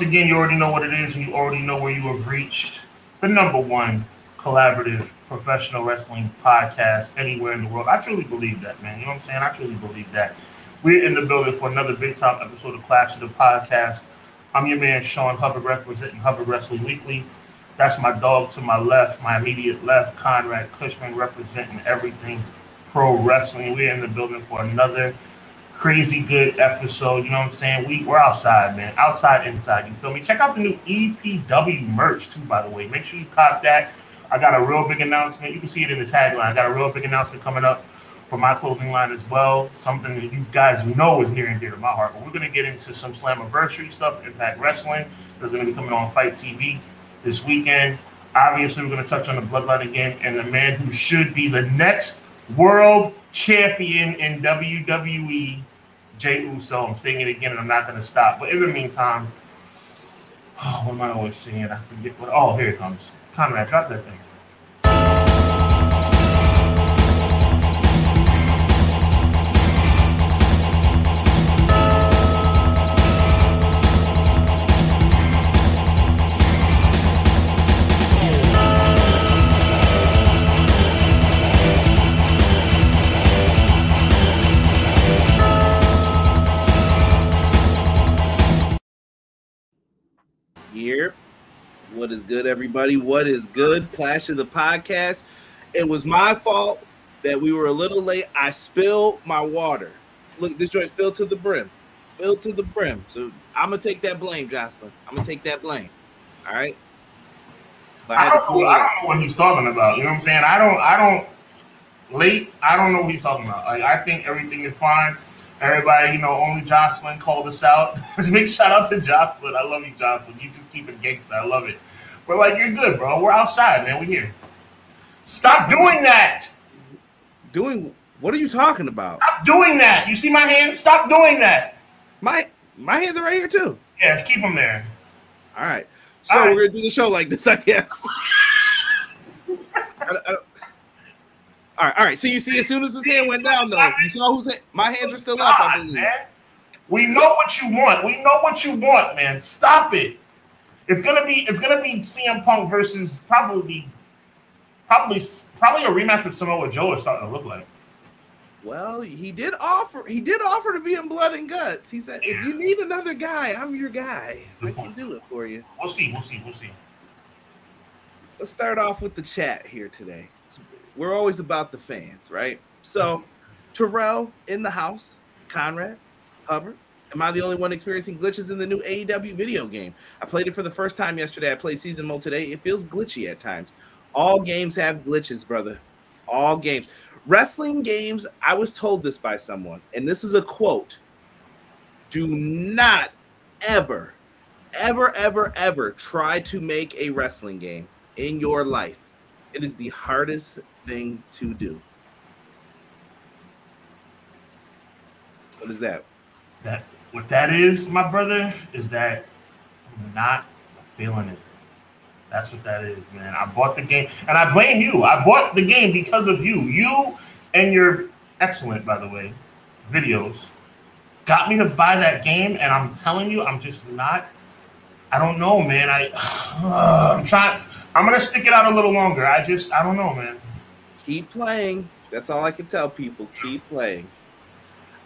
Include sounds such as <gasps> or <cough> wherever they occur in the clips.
Once again, you already know what it is, and you already know where you have reached the number one collaborative professional wrestling podcast anywhere in the world. I truly believe that, man. You know what I'm saying? I truly believe that. We're in the building for another big top episode of Clash of the Podcast. I'm your man, Sean Hubbard, representing Hubbard Wrestling Weekly. That's my dog to my left, my immediate left, Conrad Cushman, representing everything pro wrestling. We're in the building for another crazy good episode. You know what I'm saying? We, we're outside, man. Outside, inside. You feel me? Check out the new EPW merch, too, by the way. Make sure you cop that. I got a real big announcement. You can see it in the tagline. I got a real big announcement coming up for my clothing line as well. Something that you guys know is near and dear to my heart. But we're to get into some Slammiversary stuff, Impact Wrestling. That's to be coming on FITE TV this weekend. Obviously, we're to touch on the Bloodline again and the man who should be the next world champion in WWE, Jey Uso. I'm saying it again, and I'm not going to stop. But in the meantime, oh, <sighs> what am I always saying? I forget what. Oh, here it comes. Conrad, drop that thing. What is good, everybody? What is good? Clash of the podcast. It was my fault that we were a little late. I spilled my water. Look, this joint's filled to the brim. Filled to the brim. So I'm gonna take that blame, Jocelyn. I'm gonna take that blame. All right. But I to don't, know, I don't know what he's talking about. You know what I'm saying? I don't. I don't. Late. I don't know what he's talking about. Like I think everything is fine. Everybody, you know, only Jocelyn called us out. <laughs> Big shout out to Jocelyn. I love you, Jocelyn. You just keep it gangsta. I love it. But like, you're good, bro. We're outside, man. We're here. Stop doing that. Doing what are you talking about? Stop doing that. You see my hand? Stop doing that. My my hands are right here too. Yeah, keep them there. All right. So All right. we're gonna do the show like this, I guess. <laughs> I I all right, all right. So you see, as soon as his hand went down, though, you saw whose hand, my hands are still up. I believe. man. We know what you want. We know what you want, man. Stop it. It's gonna be it's gonna be CM Punk versus probably probably probably a rematch with Samoa Joe is starting to look like. Well, he did offer. He did offer to be in blood and guts. He said, "If you need another guy, I'm your guy. I can do it for you." We'll see. We'll see. We'll see. Let's start off with the chat here today. We're always about the fans, right? So, Terrell in the house, Conrad, Hubbard. Am I the only one experiencing glitches in the new AEW video game? I played it for the first time yesterday. I played season mode today. It feels glitchy at times. All games have glitches, brother. All games. Wrestling games, I was told this by someone, and this is a quote. Do not ever, ever, ever, ever try to make a wrestling game in your life. It is the hardest thing to do. What is that? That what that is, my brother, is that I'm not feeling it. That's what that is, man. I bought the game, and I blame you. I bought the game because of you. You and your excellent, by the way, videos got me to buy that game, and I'm telling you, I'm just not. I don't know, man. I <sighs> I'm trying. I'm gonna stick it out a little longer. I just I don't know, man. Keep playing. That's all I can tell people. Keep playing.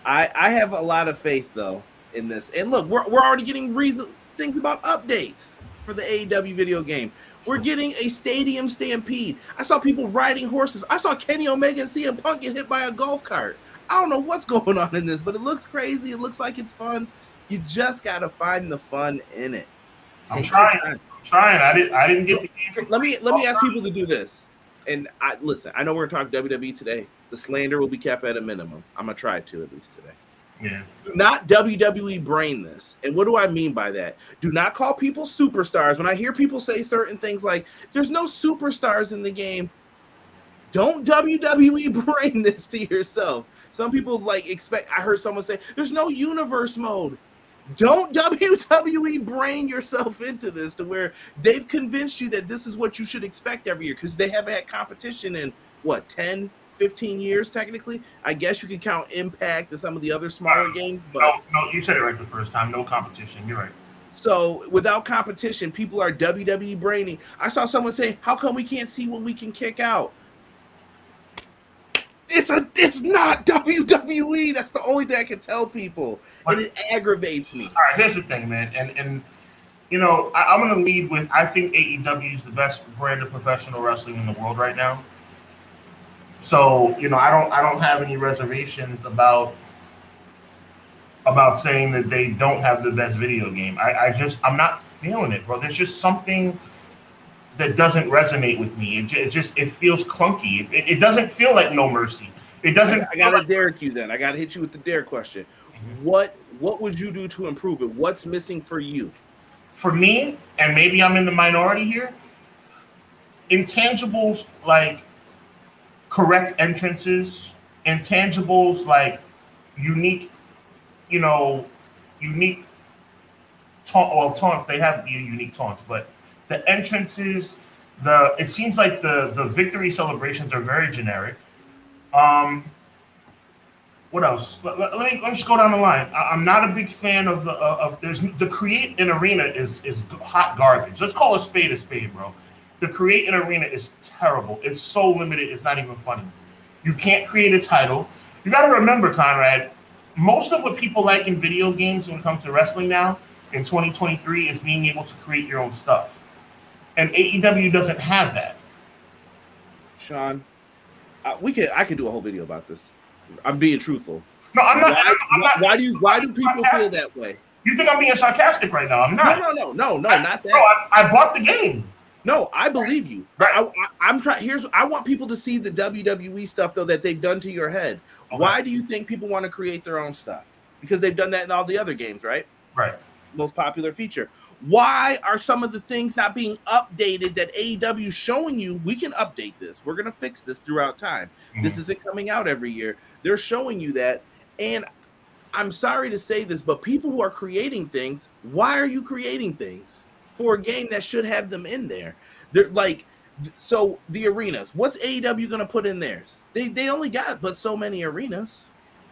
I I have a lot of faith though in this. And look, we're we're already getting reason things about updates for the AEW video game. We're getting a stadium stampede. I saw people riding horses. I saw Kenny Omega and CM Punk get hit by a golf cart. I don't know what's <laughs> going on in this, but it looks crazy. It looks like it's fun. You just gotta find the fun in it. I'm Take trying. I'm trying. I didn't. I didn't get the game. let me let me ask people to do this. And I listen, I know we're talking WWE today. The slander will be kept at a minimum. I'm gonna try to at least today. Yeah. Do not WWE brain this. And what do I mean by that? Do not call people superstars. When I hear people say certain things like there's no superstars in the game, don't WWE <laughs> brain this to yourself. Some people like expect I heard someone say there's no universe mode. Don't <laughs> WWE brain yourself into this to where they've convinced you that this is what you should expect every year because they haven't had competition in what 10, 15 years technically. I guess you can count Impact and some of the other smaller games, but No, no, you said it right the first time. No competition. You're right. So without competition, people are WWE braining. I saw someone say, "How come we can't see what we can kick out?" It's a it's not WWE. That's the only thing I can tell people, and it aggravates me. All right, here's the thing, man, and and you know I, going to lead with I think AEW is the best brand of professional wrestling in the world right now. So you know I don't I don't have any reservations about about saying that they don't have the best video game. I, I just I'm not feeling it, bro. There's just something that doesn't resonate with me. It, it just it feels clunky. It, it, doesn't feel like No Mercy. It doesn't. I, I got to like dare you then. I got to hit you with the dare question. Mm-hmm. What what would you do to improve it? What's missing for you? For me, and maybe I'm in the minority here. Intangibles like correct entrances, intangibles like unique you know, unique taunt. Well, taunts they have unique taunts, but the entrances, the it seems like the the victory celebrations are very generic. Um, what else? Let, let, let me let me just go down the line. I, am not a big fan of the uh, of there's the create an arena is is hot garbage. Let's call a spade a spade, bro. The create an arena is terrible. It's so limited. It's not even funny. You can't create a title. You got to remember, Conrad most of what people like in video games when it comes to wrestling now in 2023 is being able to create your own stuff. And AEW doesn't have that. Sean, uh, we could I could do a whole video about this. I'm being truthful. No, I'm not. Why, I'm not, why do you why do people feel that way? You think I'm being sarcastic right now? I'm not. No, no, no, no, no, not that. No, I, I, bought the game. No, I believe you. Right. I, am trying. Here's I want people to see the WWE stuff though that they've done to your head. Okay. Why do you think people want to create their own stuff? Because they've done that in all the other games, right? Right. Most popular feature. Why are some of the things not being updated that AEW showing you? We can update this. We're gonna fix this throughout time. Mm-hmm. This isn't coming out every year. They're showing you that, and I'm sorry to say this, but people who are creating things, why are you creating things for a game that should have them in there? They're like so the arenas. What's AEW going to put in theirs? They they only got but so many arenas.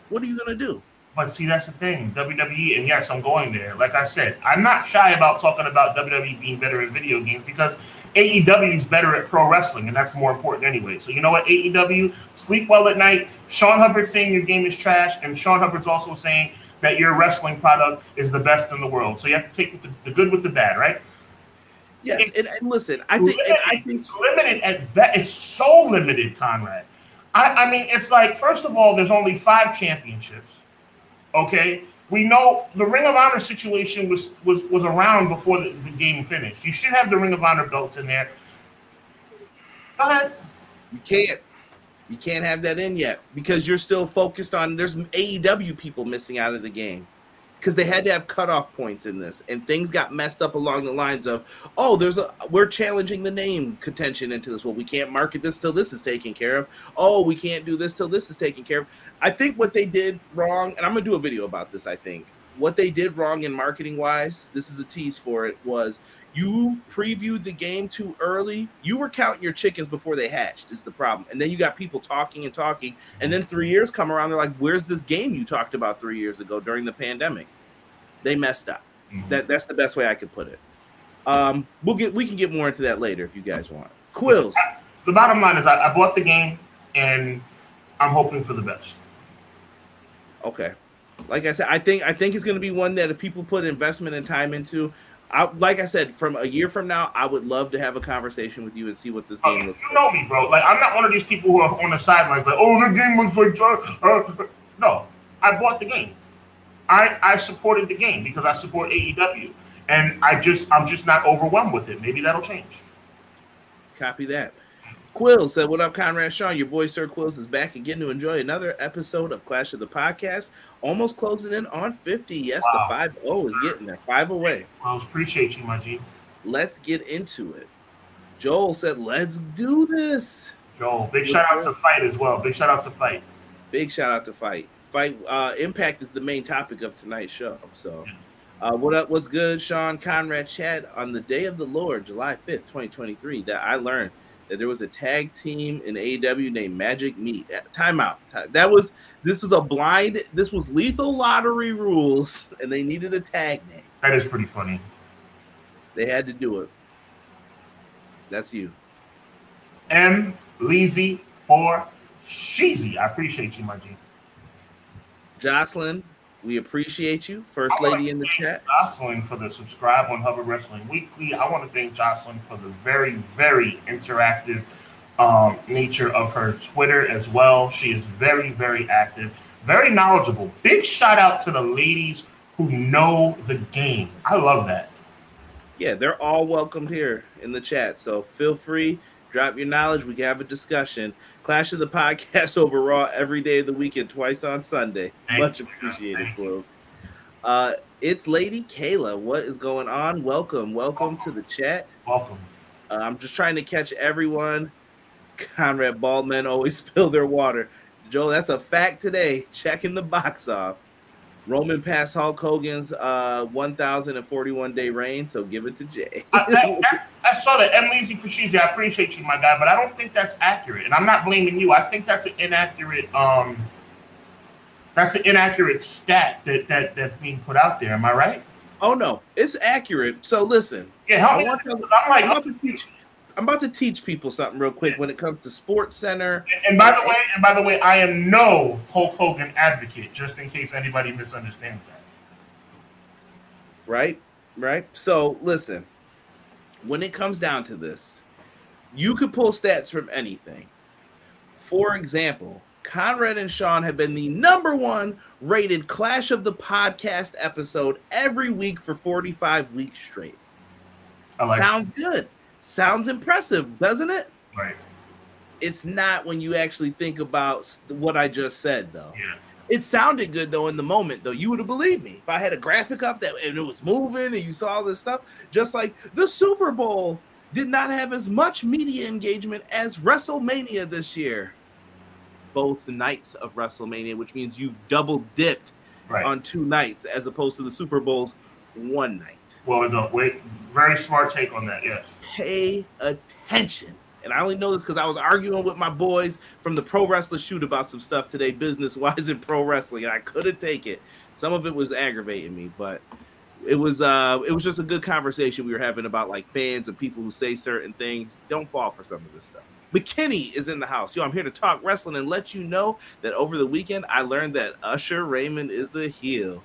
What are you going to do? But see, that's the thing. WWE, and yes, I'm going there. Like I said, I'm not shy about talking about WWE being better in video games because AEW is better at pro wrestling, and that's more important anyway. So you know what, AEW, sleep well at night. Sean Hubbard saying your game is trash, and Sean Hubbard's also saying that your wrestling product is the best in the world. So you have to take the, the good with the bad, right? Yes, and, and, listen, I think limited, I think limited at that. It's so limited, Conrad. I, I mean, it's like first of all, there's only five championships. Okay, we know the Ring of Honor situation was was was around before the, the game finished. You should have the Ring of Honor belts in there. Ahead. You can't. You can't have that in yet because you're still focused on. There's AEW people missing out of the game because they had to have cutoff points in this, and things got messed up along the lines of, oh, there's a we're challenging the name contention into this. Well, we can't market this till this is taken care of. Oh, we can't do this till this is taken care of. I think what they did wrong, and I'm gonna do a video about this. I think what they did wrong in marketing wise, this is a tease for it, was you previewed the game too early. You were counting your chickens before they hatched. Is the problem, and then you got people talking and talking, and then three years come around. They're like, "Where's this game you talked about three years ago during the pandemic?" They messed up. Mm-hmm. That that's the best way I could put it. Um, we'll get we can get more into that later if you guys want. Quills. The bottom line is, I, I bought the game, and I'm hoping for the best. Okay, like I said, I think I think it's going to be one that if people put investment and time into, I, like I said, from a year from now, I would love to have a conversation with you and see what this game looks. You know me, bro. Like I'm not one of these people who are on the sidelines, like, oh, the game looks like. Uh, uh. No, I bought the game. I I supported the game because I support AEW, and I just I'm just not overwhelmed with it. Maybe that'll change. Copy that. Quills said, What up, Conrad Sean? Your boy Sir Quills is back again to enjoy another episode of Clash of the Podcast. Almost closing in on 50. Yes, wow. the 5 0 is getting there. Five away. Quills, appreciate you, my G. Let's get into it. Joel said, Let's do this. Joel, big shout out to FITE as well. Big shout out to FITE. Big shout out to FITE. FITE uh, Impact is the main topic of tonight's show. So, uh, what up? What's good, Sean Conrad? Chad on the day of the Lord, July 5th, 2023, that I learned that there was a tag team in AEW named Magic Meat. Uh, Timeout. That was this was a blind. This was lethal lottery rules, <laughs> and they needed a tag name. That is pretty funny. They had to do it. That's you. M. Leezy for Sheezy. I appreciate you, my G. Jocelyn, we appreciate you, first I lady in the chat. Jocelyn for the subscribe on Hubbard Wrestling Weekly. I want to thank Jocelyn for the very, very interactive um, nature of her Twitter as well. She is very, very active, very knowledgeable. Big shout out to the ladies who know the game. I love that. Yeah, they're all welcomed here in the chat. So feel free, drop your knowledge. We can have a discussion. Clash of the podcast <laughs> over Raw every day of the weekend, twice on Sunday. Thank Much you. appreciated, Blue. Uh, it's Lady Kayla. What is going on? Welcome, welcome to the chat. Welcome. Uh, I'm just trying to catch everyone. Conrad Baldmen always <laughs> spill their water. Joe, that's a fact today. Checking the box off. Roman passed Hulk Hogan's uh, 1,041 day reign, so give it to Jay. I, that, <laughs> I saw that. M. Leezy for Sheezy. I appreciate you, my guy, but I don't think that's accurate. And I'm not blaming you. I think that's an inaccurate. Um, that's an inaccurate stat that, that that's being put out there. Am I right? oh no, it's accurate. So listen, Yeah, help I me. I'm like, I'm to teach. I'm about to teach people something real quick when it comes to Sports Center. and by the way, and by the way, I am no Hulk Hogan advocate, just in case anybody misunderstands that. right? Right. So listen, when it comes down to this, you could pull stats from anything. For example, Conrad and Sean have been the number one rated Clash of the Podcast episode every week for 45 weeks straight. I like Sounds good. Sounds impressive, doesn't it? right. It's not when you actually think about what I just said, though. Yeah. It sounded good though in the moment though. You would have believed me if I had a graphic up that and it was moving and you saw all this stuff. Just like the Super Bowl did not have as much media engagement as WrestleMania this year. Both nights of WrestleMania, which means you double dipped Right. on two nights as opposed to the Super Bowl's one night. Well, no, wait. Very smart take on that. Yes. Pay attention. And I only know this because I was arguing with my boys from the Pro Wrestler Shoot about some stuff today, business wise in <laughs> pro wrestling, and I couldn't take it. Some of it was aggravating me, but it was uh it was just a good conversation we were having about like fans and people who say certain things. Don't fall for some of this stuff. McKinney is in the house. Yo, I'm here to talk wrestling and let you know that over the weekend I learned that Usher Raymond is a heel.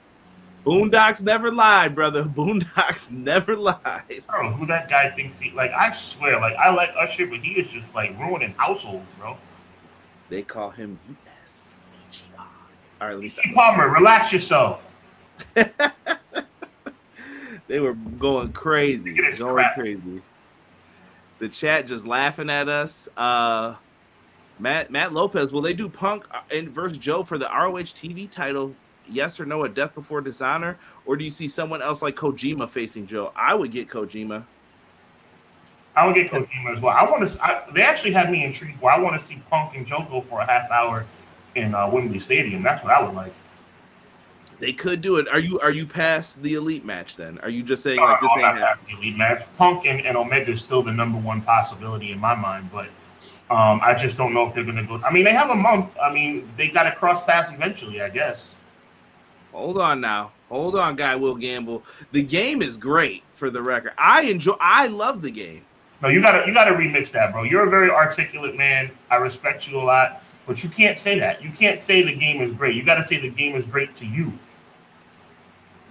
Boondocks never lied, brother. <laughs> Boondocks never lied. I don't know who that guy thinks he like. I swear, like I like Usher, but he is just like ruining households, bro. They call him US. All right, let me stop. Palmer, relax yourself. <laughs> They were going crazy. Look at Going crap. crazy. The chat just laughing at us. Uh Matt Matt Lopez, will they do Punk uh, and versus Joe for the ROH TV title? Yes or no a Death Before Dishonor? Or do you see someone else like Kojima facing Joe? I would get Kojima. I would get Kojima as well. I want to. I, they actually had me intrigued. Where I want to see Punk and Joe go for a half hour in uh, Wembley Stadium. That's what I would like. They could do it. Are you are you past the elite match then? Are you just saying No, like this ain't past the elite match. Punk and, and Omega is still the number one possibility in my mind, but um, I just don't know if they're going to go. I mean, they have a month. I mean, they got to cross paths eventually, I guess. Hold on now. Hold on, guy Will Gamble. The game is great for the record. I enjoy I love the game. No, you gotta you gotta remix that, bro. You're a very articulate man. I respect you a lot, but you can't say that. You can't say the game is great. You gotta say the game is great to you.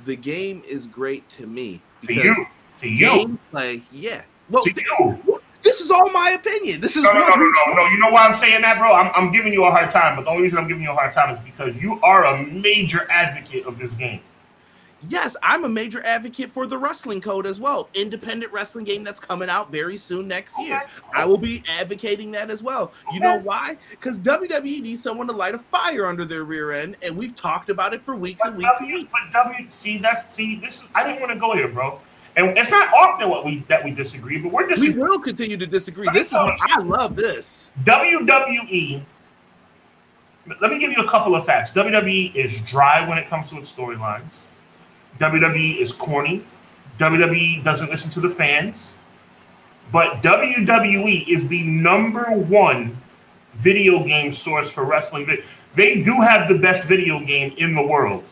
The game is great to me. To you. To you. Gameplay, yeah. Well, To you. This is all my opinion. This is No, no, no, no, no, no. You know why I'm saying that, bro? I'm, I'm giving you a hard time, but the only reason I'm giving you a hard time is because you are a major advocate of this game. Yes, I'm a major advocate for the wrestling code as well. Independent wrestling game that's coming out very soon next year. I will be advocating that as well. You know why? Because WWE needs someone to light a fire under their rear end, and we've talked about it for weeks But and weeks and weeks. but W, see, that's see, this is. I didn't want to go here, bro. And it's not often what we that we disagree, but we're just We will continue to disagree. This is I love this. WWE. Let me give you a couple of facts. WWE is dry when it comes to its storylines. WWE is corny. WWE doesn't listen to the fans. But WWE is the number one video game source for wrestling. They do have the best video game in the world.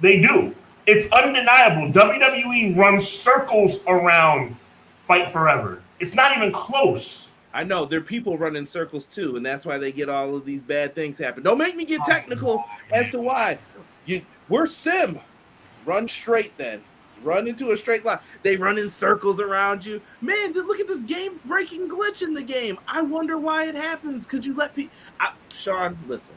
They do. It's undeniable. WWE runs circles around Fight Forever. It's not even close. I know there are people running circles too, and that's why they get all of these bad things happen. Don't make me get technical as to why. You we're sim. Run straight then. Run into a straight line. They run in circles around you. Man, look at this game breaking glitch in the game. I wonder why it happens. Could you let people Sean, listen.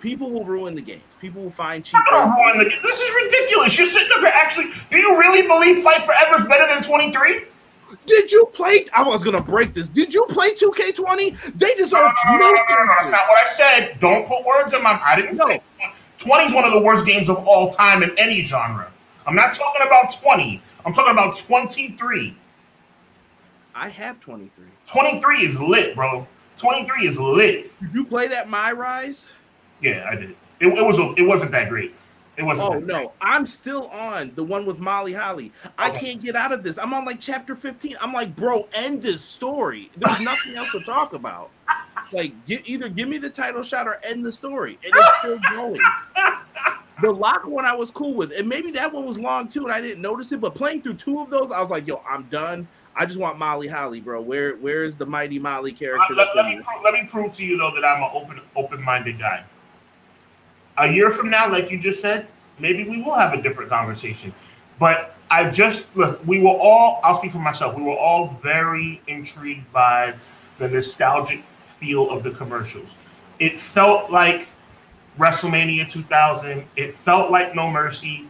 People will ruin the games. People will find cheap. ruin the This is ridiculous. You're sitting up here actually. Do you really believe Fight Forever is better than 23? Did you play? I was gonna break this. Did you play 2K20? They deserve no, no, no, no, no, That's not what I said. Don't put words in my. mouth. I didn't no. say 20 is one of the worst games of all time in any genre. I'm not talking about 20. I'm talking about 23. I have 23. 23 is lit, bro. 23 is lit. Did you play that My Rise? Yeah, I did. It, it was a, it wasn't that great. It wasn't. Oh no, I'm still on the one with Molly Holly. Okay. I can't get out of this. I'm on like chapter 15. I'm like, bro, end this story. There's nothing else to talk about. Like, get, either give me the title shot or end the story, and it's still going. The lock one I was cool with, and maybe that one was long too, and I didn't notice it. But playing through two of those, I was like, yo, I'm done. I just want Molly Holly, bro. Where where is the mighty Molly character? Uh, let, let, me let me prove to you though that I'm an open open minded guy a year from now, like you just said, maybe we will have a different conversation. But I just look, we were all, I'll speak for myself, we were all very intrigued by the nostalgic feel of the commercials. It felt like WrestleMania 2000. It felt like No Mercy,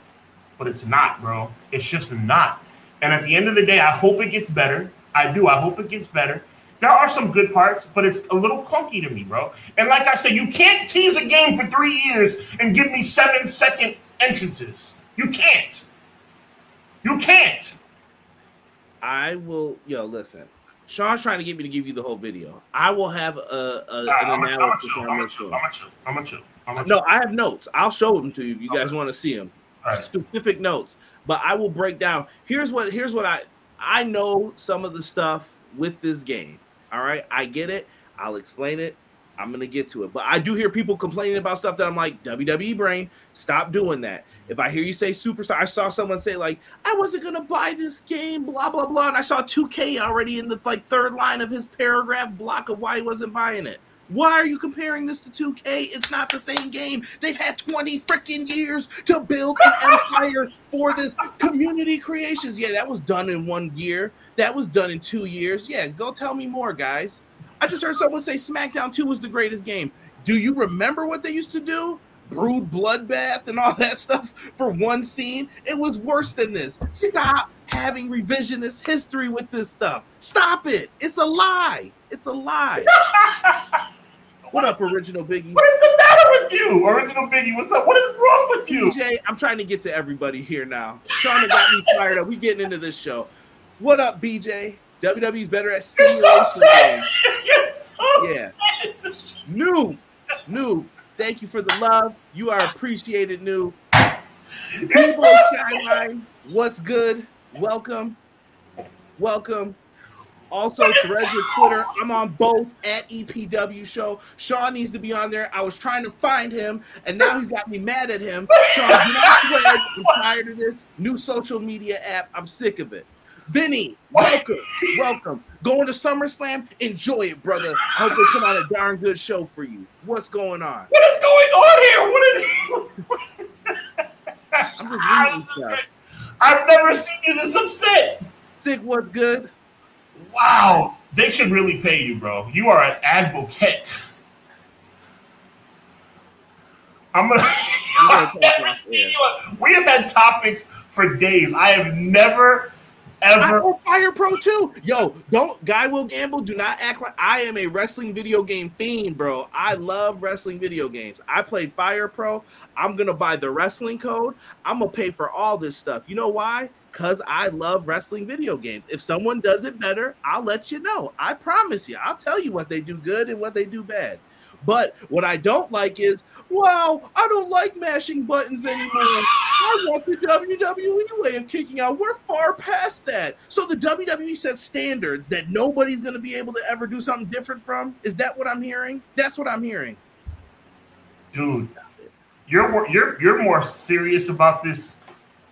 but it's not, bro. It's just not. And at the end of the day, I hope it gets better. I do. I hope it gets better there are some good parts, but it's a little clunky to me, bro. And like I said, you can't tease a game for three years and give me seven second entrances. You can't. You can't. I will, yo, listen. Sean's trying to get me to give you the whole video. I will have a, a nah, an I'm analysis on I'm chill. I'm chill. I'm chill. I'm no, I have notes. I'll show them to you if you guys want to see them. Right. Specific notes, but I will break down. Here's what. Here's what I. I know some of the stuff with this game. All right, I get it. I'll explain it. I'm gonna get to it, but I do hear people complaining about stuff that I'm like, WWE brain, stop doing that. If I hear you say superstar, I saw someone say like, I wasn't gonna buy this game, blah blah blah, and I saw 2K already in the like third line of his paragraph block of why he wasn't buying it. Why are you comparing this to 2K? It's not the same game. They've had 20 freaking years to build an <laughs> empire for this community creations. Yeah, that was done in one year. That was done in two years. Yeah, go tell me more, guys. I just heard someone say SmackDown 2 was the greatest game. Do you remember what they used to do? Brood bloodbath and all <laughs> that stuff for one scene. It was worse than this. Stop having revisionist history with this stuff. Stop it. It's a lie. It's a lie. <laughs> what up, original Biggie? What is the matter with you, original Biggie? What's up? What is wrong with you? DJ, I'm trying to get to everybody here now. Shauna got me fired up. We getting into this show. What up, BJ? WWE's better at simulation so games. <laughs> So yeah. New, new. Thank you for the love. You are appreciated, new. People so Skyline, what's good? Welcome. Welcome. Also, threads with Twitter. I'm on both at EPW Show. Sean needs to be on there. I was trying to find him, and now he's got me mad at him. Sean, not <laughs> thread. I'm tired of this new social media app. I'm sick of it. Benny, welcome, welcome. Going to SummerSlam, enjoy it, brother. I hope they put on a darn good show for you. What's going on? What is going on here? What is? <laughs> I'm just reading <laughs> stuff. I've never seen you this upset. Sick, what's good? Wow, they should really pay you, bro. You are an advocate. I'm gonna. <laughs> we have had topics for days. I have never ever. I Fire Pro too. Yo, don't guy will gamble. Do not act like I am a wrestling video game fiend, bro. I love wrestling video games. I played Fire Pro. I'm gonna buy the wrestling code. I'm gonna pay for all this stuff. You know why? Because I love wrestling video games. If someone does it better, I'll let you know. I promise you. I'll tell you what they do good and what they do bad. But what I don't like is, wow, I don't like mashing buttons anymore. I want the WWE way of kicking out. We're far past that. So the WWE set standards that nobody's going to be able to ever do something different from. Is that what I'm hearing? That's what I'm hearing. Dude, you're you're you're more serious about this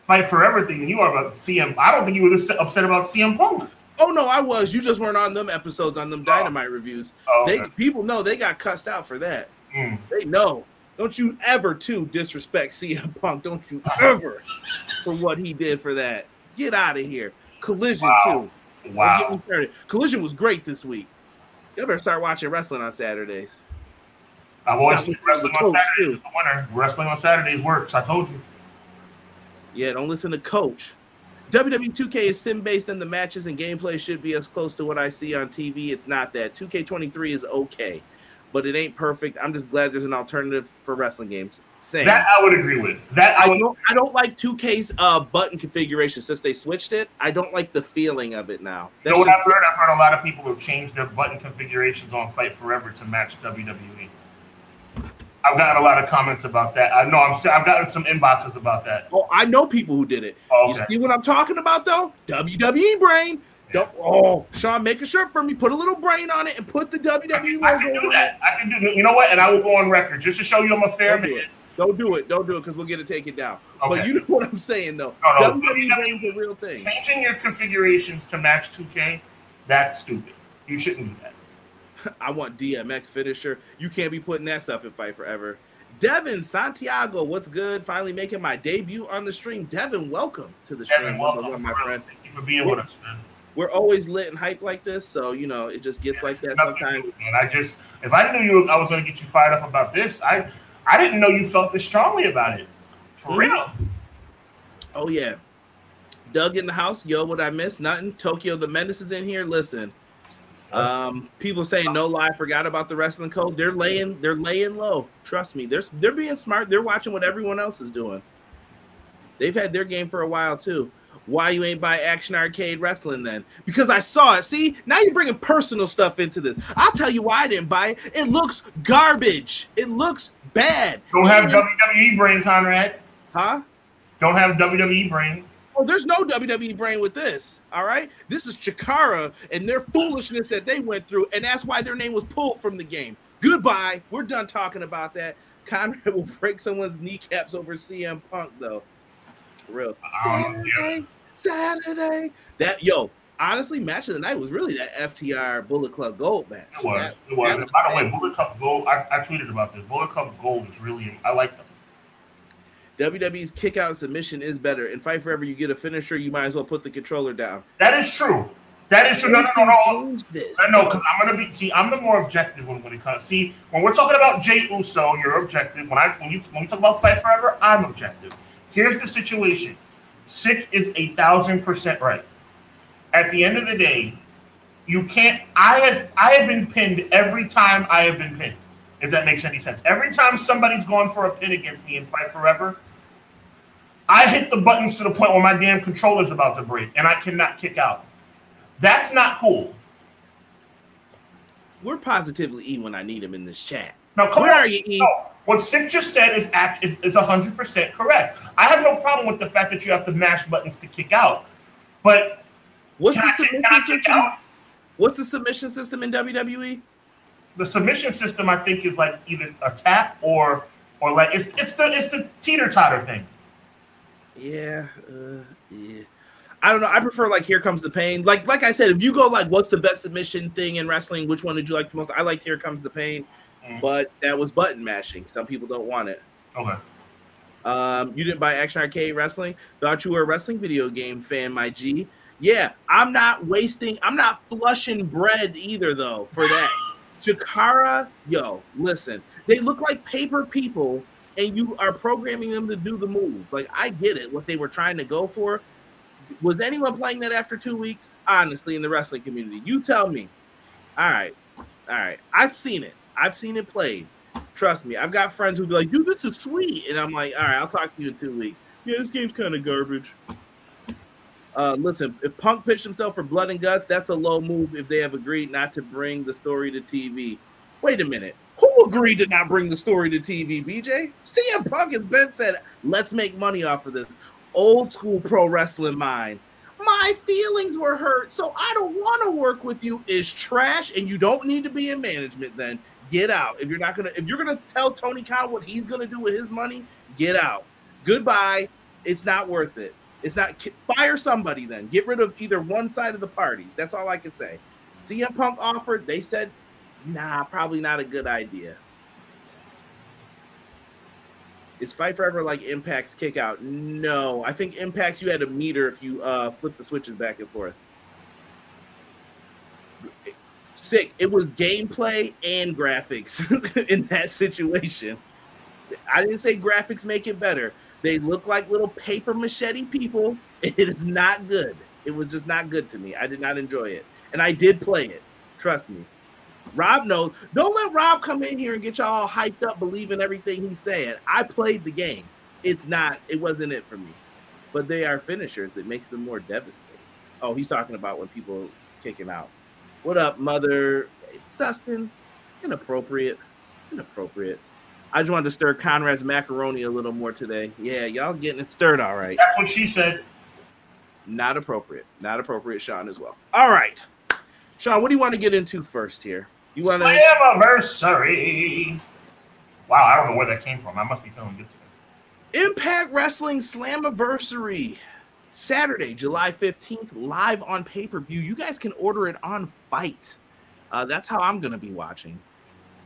fight for everything than you are about CM. I don't think you were this upset about CM Punk. Oh no, I was. You just weren't on them episodes on them Dynamite oh. reviews. Oh, okay. They people know they got cussed out for that. Mm. They know. Don't you ever too disrespect CM Punk. Don't you ever for what he did for that. Get out of here. Collision wow. too. Wow. Collision was great this week. You better start watching wrestling on Saturdays. I've always seen wrestling on Saturdays. The winner. Wrestling on Saturdays works. I told you. Yeah, don't listen to Coach. WWE 2K is sim based, and the matches and gameplay should be as close to what I see on TV. It's not that. 2K23 is okay, but it ain't perfect. I'm just glad there's an alternative for wrestling games. Same. That I would agree with. That I, I don't. I don't like 2K's uh, button configuration since they switched it. I don't like the feeling of it now. That's you know what I've heard? I've heard a lot of people have changed their button configurations on Fight Forever to match WWE. I've gotten a lot of comments about that. I know I'm. I've gotten some inboxes about that. Oh, I know people who did it. Oh, okay. You see what I'm talking about, though? WWE brain. Yeah. Oh, Sean, make a shirt for me. Put a little brain on it and put the WWE I can, I can do that. I can do. You know what? And I will go on record just to show you I'm a fair Don't man. Do Don't do it. Don't do it because we'll get to take it taken down. Okay. But you know <laughs> what I'm saying, though. No, no, WWE, WWE brain's a real thing. Changing your configurations to match 2K, that's stupid. You shouldn't do that. <laughs> I want DMX finisher. You can't be putting that stuff in Fight Forever. Devin Santiago, what's good? Finally making my debut on the stream. Devin, welcome to the Devin, stream. welcome, my friend. Thank you for being we're, with us, man. We're always lit and hype like this, so you know it just gets yeah, like that sometimes. And I just, if I knew you, I was going to get you fired up about this. I, I didn't know you felt this strongly about it. For mm-hmm. real. Oh yeah. Doug in the house. Yo, what I miss? Nothing. Tokyo the Menace is in here. Listen, um, people saying no lie, forgot about the wrestling code. They're laying, they're laying low. Trust me, they're they're being smart. They're watching what everyone else is doing. They've had their game for a while too. Why you ain't buy Action Arcade Wrestling then? Because I saw it. See, now you're bringing personal stuff into this. I'll tell you why I didn't buy it. It looks garbage. It looks bad. Don't have WWE brain, Conrad. Huh? Don't have WWE brain. Oh, there's no WWE brain with this. All right. This is Chikara and their foolishness that they went through, and that's why their name was pulled from the game. Goodbye. We're done talking about that. Conrad will break someone's kneecaps over CM Punk, though. For real. Um, Saturday, Saturday. That yo, honestly, match of the night was really that FTR Bullet Club Gold match. It was. That, it was. By the way, Bullet Club Gold. I, I tweeted about this. Bullet Club Gold is really. I like them. WWE's kick out submission is better. In Fight Forever, you get a finisher, you might as well put the controller down. That is true. That is true. No, no, no, no. This. I know because I'm gonna be. See, I'm the more objective when, when it comes. See, when we're talking about Jey Uso, you're objective. When I when you when we talk about Fight Forever, I'm objective. Here's the situation. Sick is a thousand percent right. At the end of the day, you can't. I have I have been pinned every time I have been pinned. If that makes any sense. Every time somebody's going for a pin against me in Fight Forever, I hit the buttons to the point where my damn controller's about to break and I cannot kick out. That's not cool. We're positively E when I need him in this chat. Now, come Where on. are you, E? No, what Sick just said is act is, is 100% correct. I have no problem with the fact that you have to mash buttons to kick out. But what's the submission system? What's the submission system in WWE? The submission system, I think, is like either a tap or or like it's it's the it's the teeter totter thing. Yeah, uh, yeah. I don't know. I prefer like Here Comes the Pain. Like like I said, if you go like what's the best submission thing in wrestling, which one did you like the most? I liked Here Comes the Pain, mm. but that was button mashing. Some people don't want it. Okay. Um, you didn't buy Action Arcade Wrestling. Thought you were a wrestling video game fan, my G. Yeah, I'm not wasting. I'm not flushing bread either, though. For that, <gasps> Chikara, yo, listen. They look like paper people and you are programming them to do the move. Like I get it, what they were trying to go for. Was anyone playing that after two weeks? Honestly, in the wrestling community, you tell me. All right, all right. I've seen it. I've seen it played. Trust me. I've got friends who be like, "Dude, this is sweet," and I'm like, "All right, I'll talk to you in two weeks." Yeah, this game's kind of garbage. Uh, listen, if Punk pitched himself for blood and guts, that's a low move. If they have agreed not to bring the story to TV. Wait a minute. Who agreed to not bring the story to TV, BJ? CM Punk has been said, let's make money off of this. Old school pro wrestling mind. My feelings were hurt, so I don't want to work with you is trash, and you don't need to be in management then. Get out. If you're not gonna if you're gonna tell Tony Khan what he's gonna do with his money, get out. Goodbye. It's not worth it. It's not fire somebody then. Get rid of either one side of the party. That's all I can say. CM Punk offered. They said, nah, probably not a good idea. Is Fight Forever like Impact's kick out? No. I think Impact's you had a meter if you uh flip the switches back and forth. Sick. It was gameplay and graphics <laughs> in that situation. I didn't say graphics make it better. They look like little paper machete people. <laughs> It is not good. It was just not good to me. I did not enjoy it. And I did play it. Trust me. Rob knows. Don't let Rob come in here and get y'all all hyped up, believing everything he's saying. I played the game. It's not. It wasn't it for me. But they are finishers that makes them more devastating. Oh, he's talking about when people kick him out. What up, mother? Dustin. Inappropriate. Inappropriate. I just wanted to stir Conrad's macaroni a little more today. Yeah, y'all getting it stirred all right. That's what she said. Not appropriate. Not appropriate, Sean, as well. All right. Sean, what do you want to get into first here? You want to Slammiversary. Wow, I don't know where that came from. I must be feeling good today. Impact Wrestling Slammiversary. Saturday, July 15th, live on pay-per-view. You guys can order it on FITE. Uh, that's how I'm gonna be watching.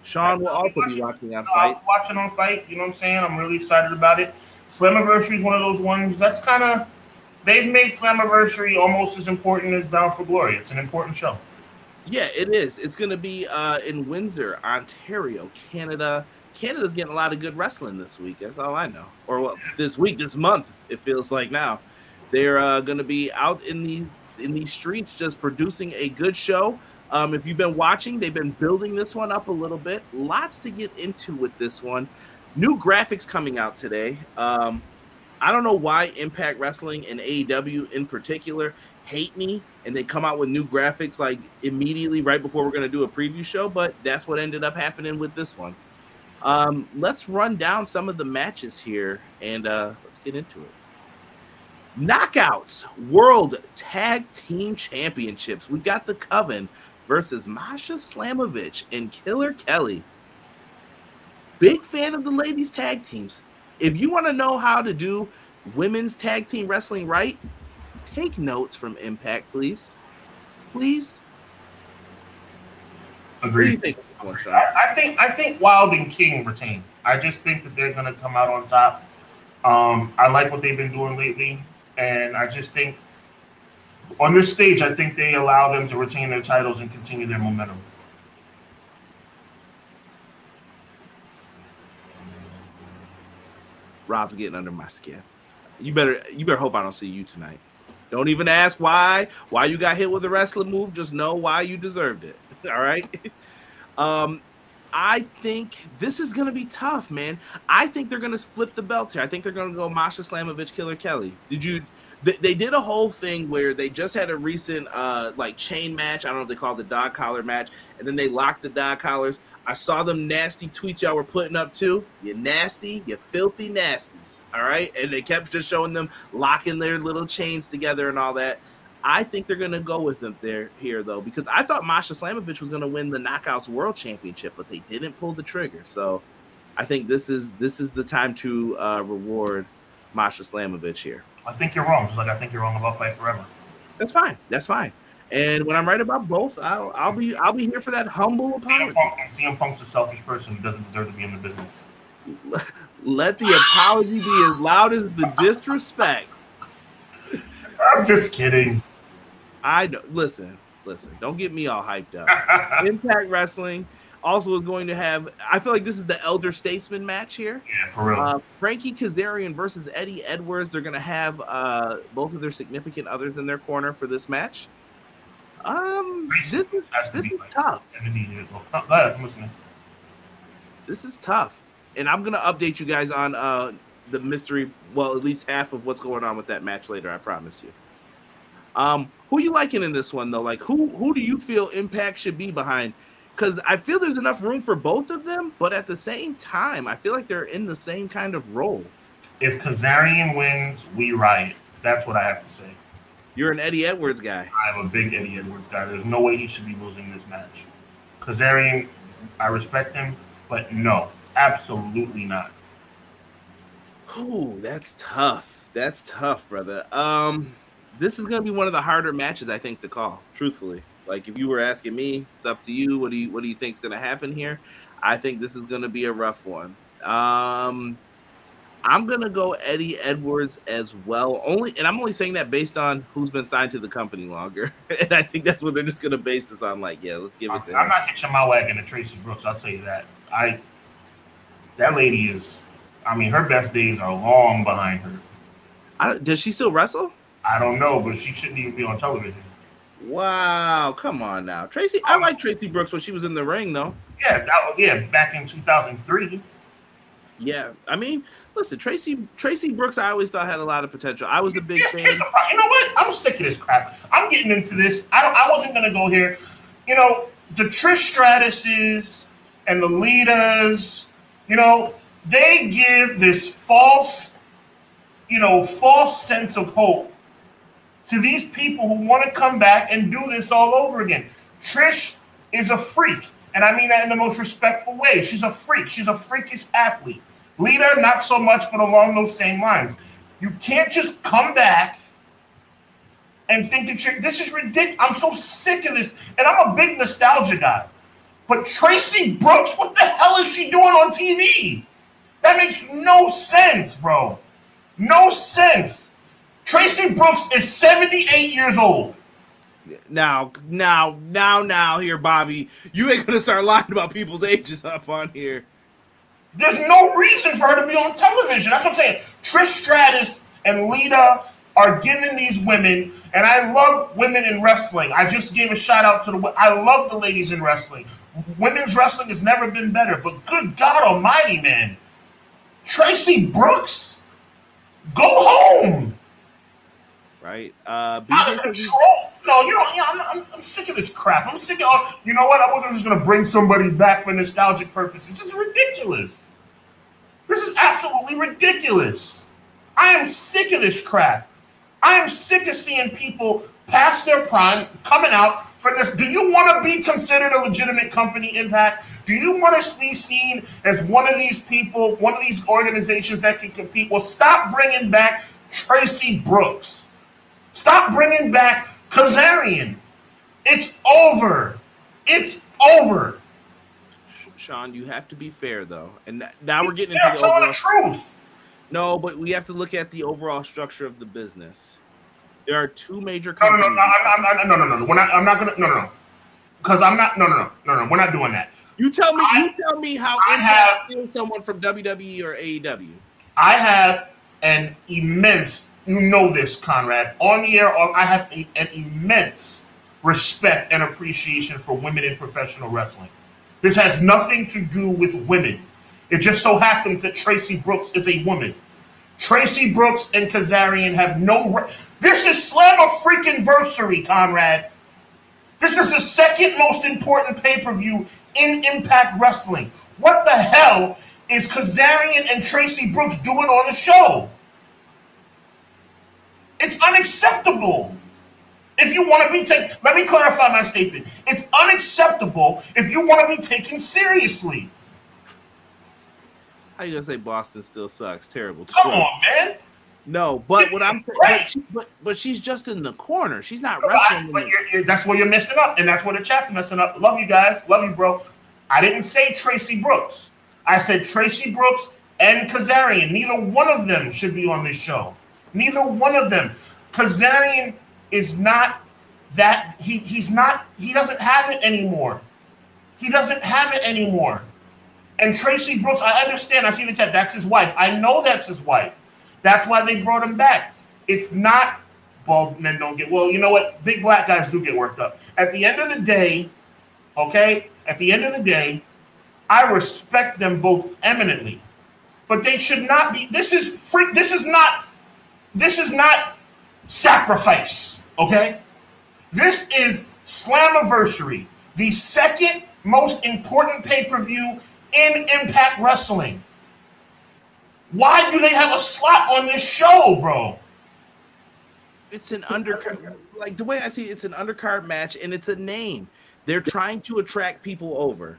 Sean will also be watching on FITE. Uh, watching on FITE, you know what I'm saying? I'm really excited about it. Slammiversary is one of those ones that's kind of they've made Slammiversary almost as important as Bound for Glory. It's an important show. Yeah, it is. It's going to be uh, in Windsor, Ontario, Canada. Canada's getting a lot of good wrestling this week. That's all I know. Or well, this week, this month, it feels like now. They're uh, going to be out in these in these streets, just producing a good show. Um, if you've been watching, they've been building this one up a little bit. Lots to get into with this one. New graphics coming out today. Um, I don't know why Impact Wrestling and AEW in particular hate me and they come out with new graphics like immediately right before we're going to do a preview show, but that's what ended up happening with this one. Um, let's run down some of the matches here and uh, let's get into it. Knockouts World Tag Team Championships. We got the Coven versus Masha Slamovich and Killer Kelly. Big fan of the ladies' tag teams. If you want to know how to do women's tag team wrestling right, take notes from Impact, please. Please. Agreed. Think I, I, think I think Wilde and King retain. I just think that they're gonna come out on top. Um, I like what they've been doing lately, and I just think on this stage, I think they allow them to retain their titles and continue their momentum. Rob's getting under my skin. You better you better hope I don't see you tonight. Don't even ask why why you got hit with a wrestling move. Just know why you deserved it. <laughs> All right. Um, I think this is gonna be tough, man. I think they're gonna flip the belt here. I think they're gonna go Masha Slamovich, Killer Kelly. Did you? They, they did a whole thing where they just had a recent uh like chain match. I don't know if they called it the dog collar match, and then they locked the dog collars. I saw them nasty tweets y'all were putting up too. You nasty, you filthy nasties. All right. And they kept just showing them locking their little chains together and all that. I think they're gonna go with them there here though, because I thought Masha Slamovich was gonna win the Knockouts World Championship, but they didn't pull the trigger. So I think this is this is the time to uh, reward Masha Slamovich here. I think you're wrong, just like I think you're wrong about Fight Forever. That's fine. That's fine. And when I'm right about both, I'll, I'll be I'll be here for that humble apology. CM, Punk, CM Punk's a selfish person who doesn't deserve to be in the business. <laughs> Let the apology be as loud as the disrespect. I'm just kidding. I. Listen, listen. Don't get me all hyped up. <laughs> Impact Wrestling also is going to have. I feel like this is the elder statesman match here. Yeah, for real. Uh, Frankie Kazarian versus Eddie Edwards. They're going to have uh, both of their significant others in their corner for this match. Um, this is, this is tough. Seventy years old. This is tough, and I'm gonna update you guys on uh the mystery. Well, at least half of what's going on with that match later. I promise you. Um, who you liking in this one though? Like, who who do you feel Impact should be behind? Because I feel there's enough room for both of them, but at the same time, I feel like they're in the same kind of role. If Kazarian wins, we riot. That's what I have to say. You're an Eddie Edwards guy. I'm a big Eddie Edwards guy. There's no way he should be losing this match. Kazarian, I respect him, but no, absolutely not. Ooh, that's tough. That's tough, brother. Um, this is gonna be one of the harder matches I think to call. Truthfully, like if you were asking me, it's up to you. What do you What do you think's gonna happen here? I think this is gonna be a rough one. Um, I'm gonna go Eddie Edwards as well. Only, and I'm only saying that based on who's been signed to the company longer, <laughs> and I think that's what they're just gonna base this on. Like, yeah, let's give it I'm, to I'm not hitching my wagon to Tracy Brooks. I'll tell you that. I that lady is. I mean, her best days are long behind her. I does she still wrestle? I don't know, but she shouldn't even be on television. Wow, come on now, Tracy. I um, like Tracy Brooks when she was in the ring, though. Yeah, that yeah back in 2003. Yeah, I mean, listen, Tracy Tracy Brooks. I always thought had a lot of potential. I was a big Here's- fan. here's the you know what? I'm sick of this crap. I'm getting into this. I don't. I wasn't gonna go here. You know, the Trish Stratuses and the Litas. You know, they give this false, you know, false sense of hope to these people who want to come back and do this all over again. Trish is a freak, and I mean that in the most respectful way. She's a freak. She's a freakish athlete. Lita, not so much, but along those same lines. You can't just come back and think that you're. This is ridiculous. I'm so sick of this, and I'm a big nostalgia guy. But Tracy Brooks, what the hell is she doing on TV? That makes no sense, bro. No sense. Tracy Brooks is 78 years old. Now, now, now, now, here, Bobby, you ain't gonna start lying about people's ages up on here. There's no reason for her to be on television. That's what I'm saying. Trish Stratus and Lita are giving these women, and I love women in wrestling. I just gave a shout out to the. I love the ladies in wrestling. Women's wrestling has never been better, but good God Almighty, man, Tracy Brooks, go home. Right? Uh, out of control. No, you don't. Yeah, I'm, I'm, I'm sick of this crap. I'm sick of. you know what? I'm just gonna bring somebody back for nostalgic purposes. This is ridiculous. This is absolutely ridiculous. I am sick of this crap. I am sick of seeing people past their prime coming out for this. Do you want to be considered a legitimate company impact? Do you want to be seen as one of these people, one of these organizations that can compete? Well, stop bringing back Tracy Brooks. Stop bringing back Kazarian. It's over. It's over. Sean, you have to be fair though, and now we're getting They're into the overall. the truth. No, but we have to look at the overall structure of the business. There are two major No, no, companies. no, no, I'm, I'm, no, no, no, no. We're not, I'm not gonna. No, no, no. Because I'm not. No, no, no, no, no. We're not doing that. You tell me. I- you tell me how I Impact have- steals someone from WWE or AEW. I have an immense. You know this, Conrad. On the air, I have a, an immense respect and appreciation for women in professional wrestling. This has nothing to do with women. It just so happens that Tracy Brooks is a woman. Tracy Brooks and Kazarian have no. Re- this is Slam a freaking versary, Conrad. This is the second most important pay per view in Impact Wrestling. What the hell is Kazarian and Tracy Brooks doing on the show? It's unacceptable. If you want to be taken, let me clarify my statement. It's unacceptable if you want to be taken seriously. How you gonna say Boston still sucks? Terrible. Come twist. on, man. No, but what I'm but, she, but but she's just in the corner. She's not But, wrestling. in but you're, you're, that's where you're messing up, and that's where the chat's messing up. Love you guys. Love you, bro. I didn't say Tracy Brooks. I said Tracy Brooks and Kazarian. Neither one of them should be on this show. Neither one of them. Kazarian is not that he he's not he doesn't have it anymore. He doesn't have it anymore. And Tracy Brooks, I understand. I see the chat. That's his wife. I know that's his wife. That's why they brought him back. It's not bald men don't get well. You know what? Big black guys do get worked up. At the end of the day, okay. At the end of the day, I respect them both eminently, but they should not be. This is free. This is not. This is not sacrifice. Okay. This is Slammiversary, the second most important pay per view in Impact Wrestling. Why do they have a slot on this show, bro? it's an undercard. Like the way I see it, it's an undercard match, and it's a name. They're trying to attract people over.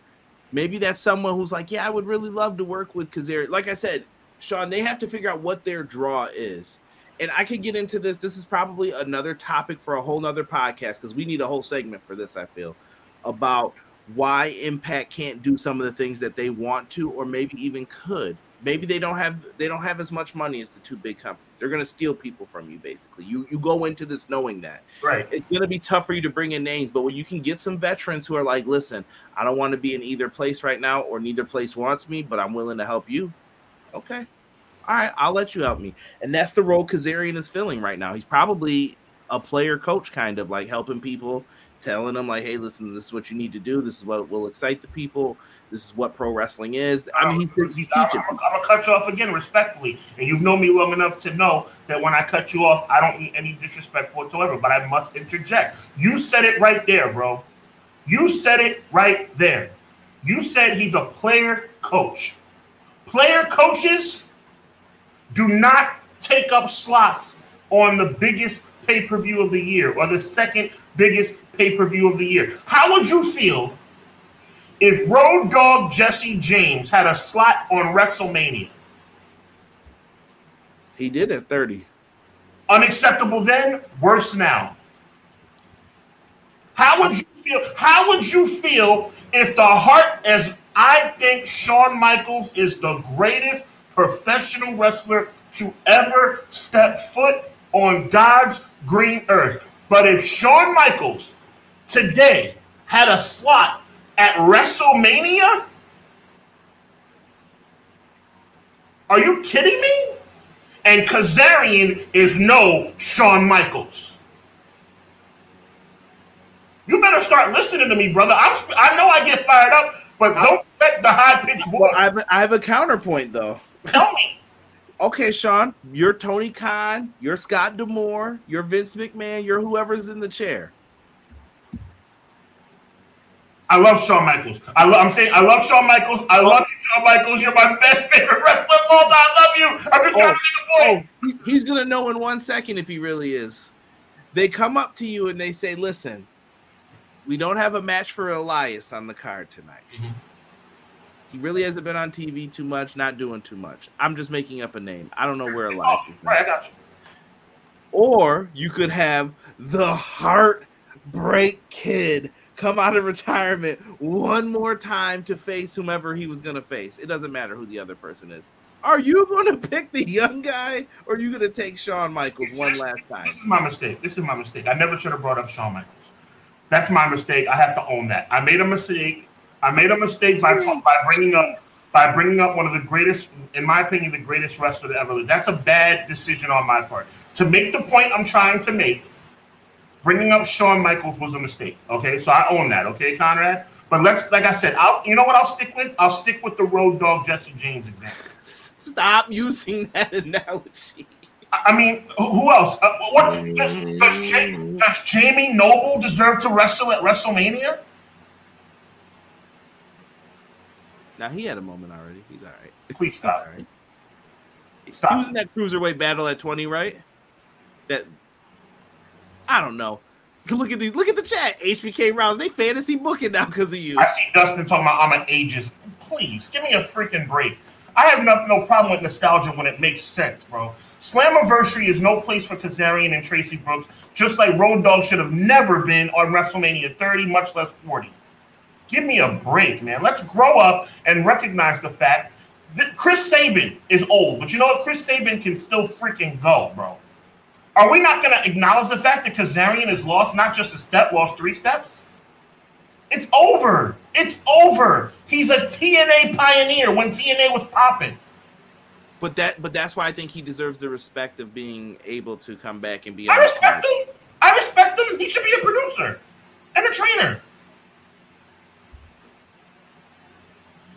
Maybe that's someone who's like, yeah, I would really love to work with Kazarian. Like I said, Sean, they have to figure out what their draw is. And I could get into this. This is probably another topic for a whole nother podcast because we need a whole segment for this. I feel about why Impact can't do some of the things that they want to, or maybe even could. Maybe they don't have they don't have as much money as the two big companies. They're gonna steal people from you, basically. You you go into this knowing that. Right. It's gonna be tough for you to bring in names, but when you can get some veterans who are like, listen, I don't want to be in either place right now, or neither place wants me, but I'm willing to help you. Okay. All right, I'll let you help me. And that's the role Kazarian is filling right now. He's probably a player coach, kind of like helping people telling them like, "Hey, listen, this is what you need to do. This is what will excite the people. This is what pro wrestling is." I mean, he's, he's teaching. I'm, I'm, gonna cut you off again respectfully, and you've known me long enough to know that when I cut you off, I don't mean any disrespect whatsoever. But I must interject. You said it right there, bro. You said it right there. You said he's a player coach. Player coaches do not take up slots on the biggest pay per view of the year or the second biggest pay per view of the year. How would you feel if Road Dog Jesse James had a slot on WrestleMania? He did at 30. Unacceptable then, worse now. How would you feel? How would you feel if the heart, as I think Shawn Michaels is the greatest professional wrestler to ever step foot on God's green earth? But if Shawn Michaels today had a slot at WrestleMania? Are you kidding me? And Kazarian is no Shawn Michaels. You better start listening to me, brother. I'm, I know I get fired up, but don't let the high pitched voice. Well, I, have, I have a counterpoint, though. Tell me. okay, Sean, you're Tony Khan, you're Scott D'Amore, you're Vince McMahon, you're whoever's in the chair. I love Shawn Michaels. I love, I'm saying I love Shawn Michaels. I love you, Shawn Michaels. You're my best <laughs> favorite wrestler of all time. I love you. I'm just trying to make a point. Oh, he's, he's gonna know in one second if he really is. They come up to you and they say, "Listen, we don't have a match for Elias on the card tonight. Mhm. He really hasn't been on TV too much, not doing too much. I'm just making up a name. I don't know where Elias Oh, right, I got you. Or you could have the heartbreak kid come out of retirement one more time to face whomever he was going to face. It doesn't matter who the other person is. Are you going to pick the young guy or are you going to take Shawn Michaels one last time? This is my mistake. This is my mistake. I never should have brought up Shawn Michaels. That's my mistake. I have to own that. I made a mistake. I made a mistake by by bringing up by bringing up one of the greatest, in my opinion, the greatest wrestler to ever live. That's a bad decision on my part. To make the point I'm trying to make, bringing up Shawn Michaels was a mistake. Okay, so I own that. Okay, Conrad. But let's, like I said, I'll. You know what? I'll stick with. I'll stick with the Road Dog Jesse James example. Stop using that analogy. I I mean, who who else? Uh, what does does, Ja- does Jamie Noble deserve to wrestle at WrestleMania? Now he had a moment already. He's all right. Please stop. All right. He was in that cruiserweight battle at 20, right? That I don't know. <laughs> Look at these. Look at the chat. HBK rounds. They fantasy booking now because of you. I see Dustin talking about I'm an ageist. Please give me a freaking break. I have no, no problem with nostalgia when it makes sense, bro. Slammiversary is no place for Kazarian and Tracy Brooks, just like Road Dog should have never been on WrestleMania 30, much less 40. Give me a break, man. Let's grow up and recognize the fact that Chris Sabin is old, but you know what? Chris Sabin can still freaking go, bro. Are we not going to acknowledge the fact that Kazarian has lost not just a step, lost three steps? It's over. It's over. He's a TNA pioneer when TNA was popping. But that, but that's why I think he deserves the respect of being able to come back and be. I respect him. I respect him. He should be a producer and a trainer.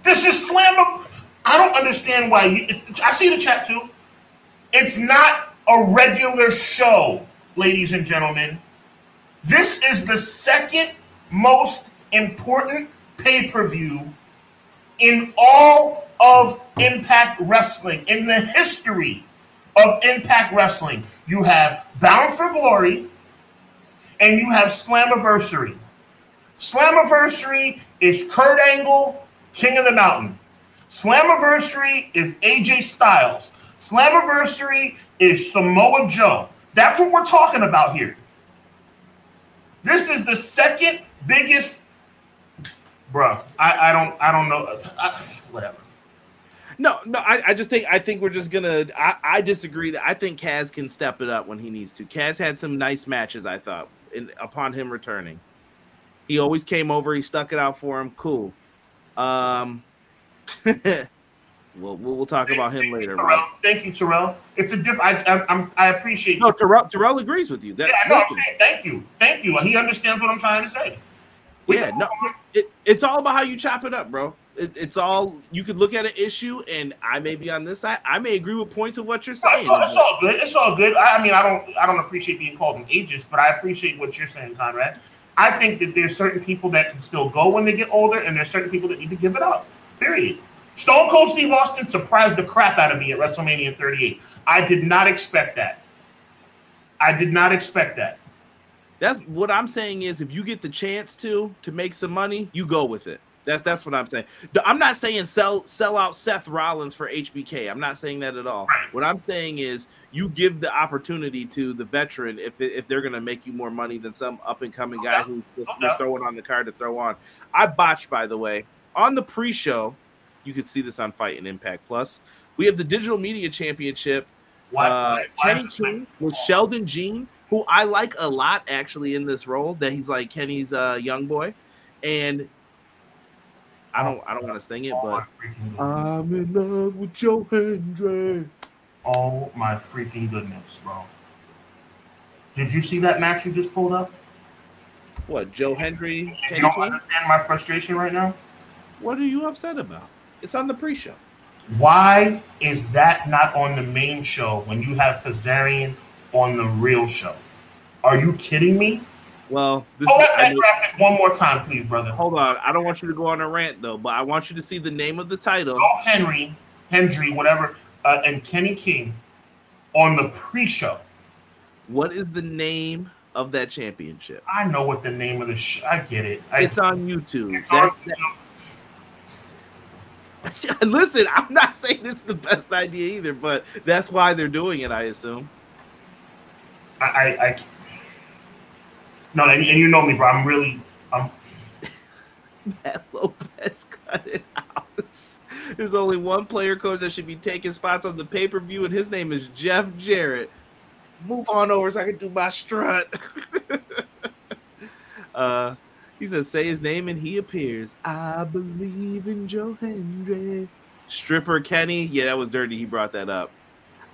This is slam. I don't understand why you. It's, I see the chat too. It's not a regular show, ladies and gentlemen. This is the second most important pay per view in all of Impact Wrestling, in the history of Impact Wrestling. You have Bound for Glory and you have Slammiversary. Slammiversary is Kurt Angle, King of the Mountain. Slammiversary is AJ Styles. Slammiversary is Samoa Joe. That's what we're talking about here. This is the second biggest, bro. I, I don't I don't know. I, whatever. No, no, I, I just think I think we're just gonna. I, I disagree that I think Kaz can step it up when he needs to. Kaz had some nice matches, I thought, in, upon him returning. He always came over. He stuck it out for him. Cool. Um, <laughs> we'll, we'll talk Thank- about him thank you, later. Terrell. Bro. Thank you, Terrell. It's a different. I, I, I'm, appreciate. No, Terrell, Terrell agrees with you. That, yeah, I know. I'm saying thank you, thank you. He understands what I'm trying to say. We- yeah, no, it, it's all about how you chop it up, bro. It, it's all you could look at an issue, and I may be on this side. I may agree with points of what you're No, saying. it's, all, it's all good. It's all good. I, I mean, I don't, I don't appreciate being called an ageist, but I appreciate what you're saying, Conrad. I think that there's certain people that can still go when they get older, and there's certain people that need to give it up. Period. Stone Cold Steve Austin surprised the crap out of me at WrestleMania 38. I did not expect that. I did not expect that. That's what I'm saying is if you get the chance to to make some money, you go with it. That's that's what I'm saying. I'm not saying sell sell out Seth Rollins for HBK. I'm not saying that at all. What I'm saying is you give the opportunity to the veteran if if they're gonna make you more money than some up and coming guy who's just Okay. throwing on the card to throw on. I botched by the way on the pre-show. You could see this on FITE and Impact Plus. We have the Digital Media Championship Why, uh, why- Kenny King with Sheldon Jean, who I like a lot actually in this role. That he's like Kenny's uh, young boy, and I don't I don't want to sing it, but my. I'm in love with Joe Hendry. Oh my freaking goodness, bro. Did you see that match you just pulled up? What Joe Hendry? You don't King? understand my frustration right now? What are you upset about? It's on the pre-show. Why is that not on the main show when you have Kazarian on the real show? Are you kidding me? Well, this is, that graphic one more time, please, brother. hold on. I don't want you to go on a rant though, but I want you to see the name of the title. Go Henry, Hendry, whatever, uh, and Kenny King on the pre-show. What is the name of that championship? I know what the name of the sh- I get it. I, It's on YouTube. it's That- on- <laughs> Listen, I'm not saying it's the best idea either, but that's why they're doing it, I assume. I, I, I no, and, and you know me, bro. I'm really, I'm Matt Lopez cut it out. There's only one player coach that should be taking spots on the pay per view, and his name is Jeff Jarrett. Move on over so I can do my strut. <laughs> uh, he says, "Say his name and he appears." I believe in Joe Hendry. Stripper Kenny, yeah, that was dirty. He brought that up.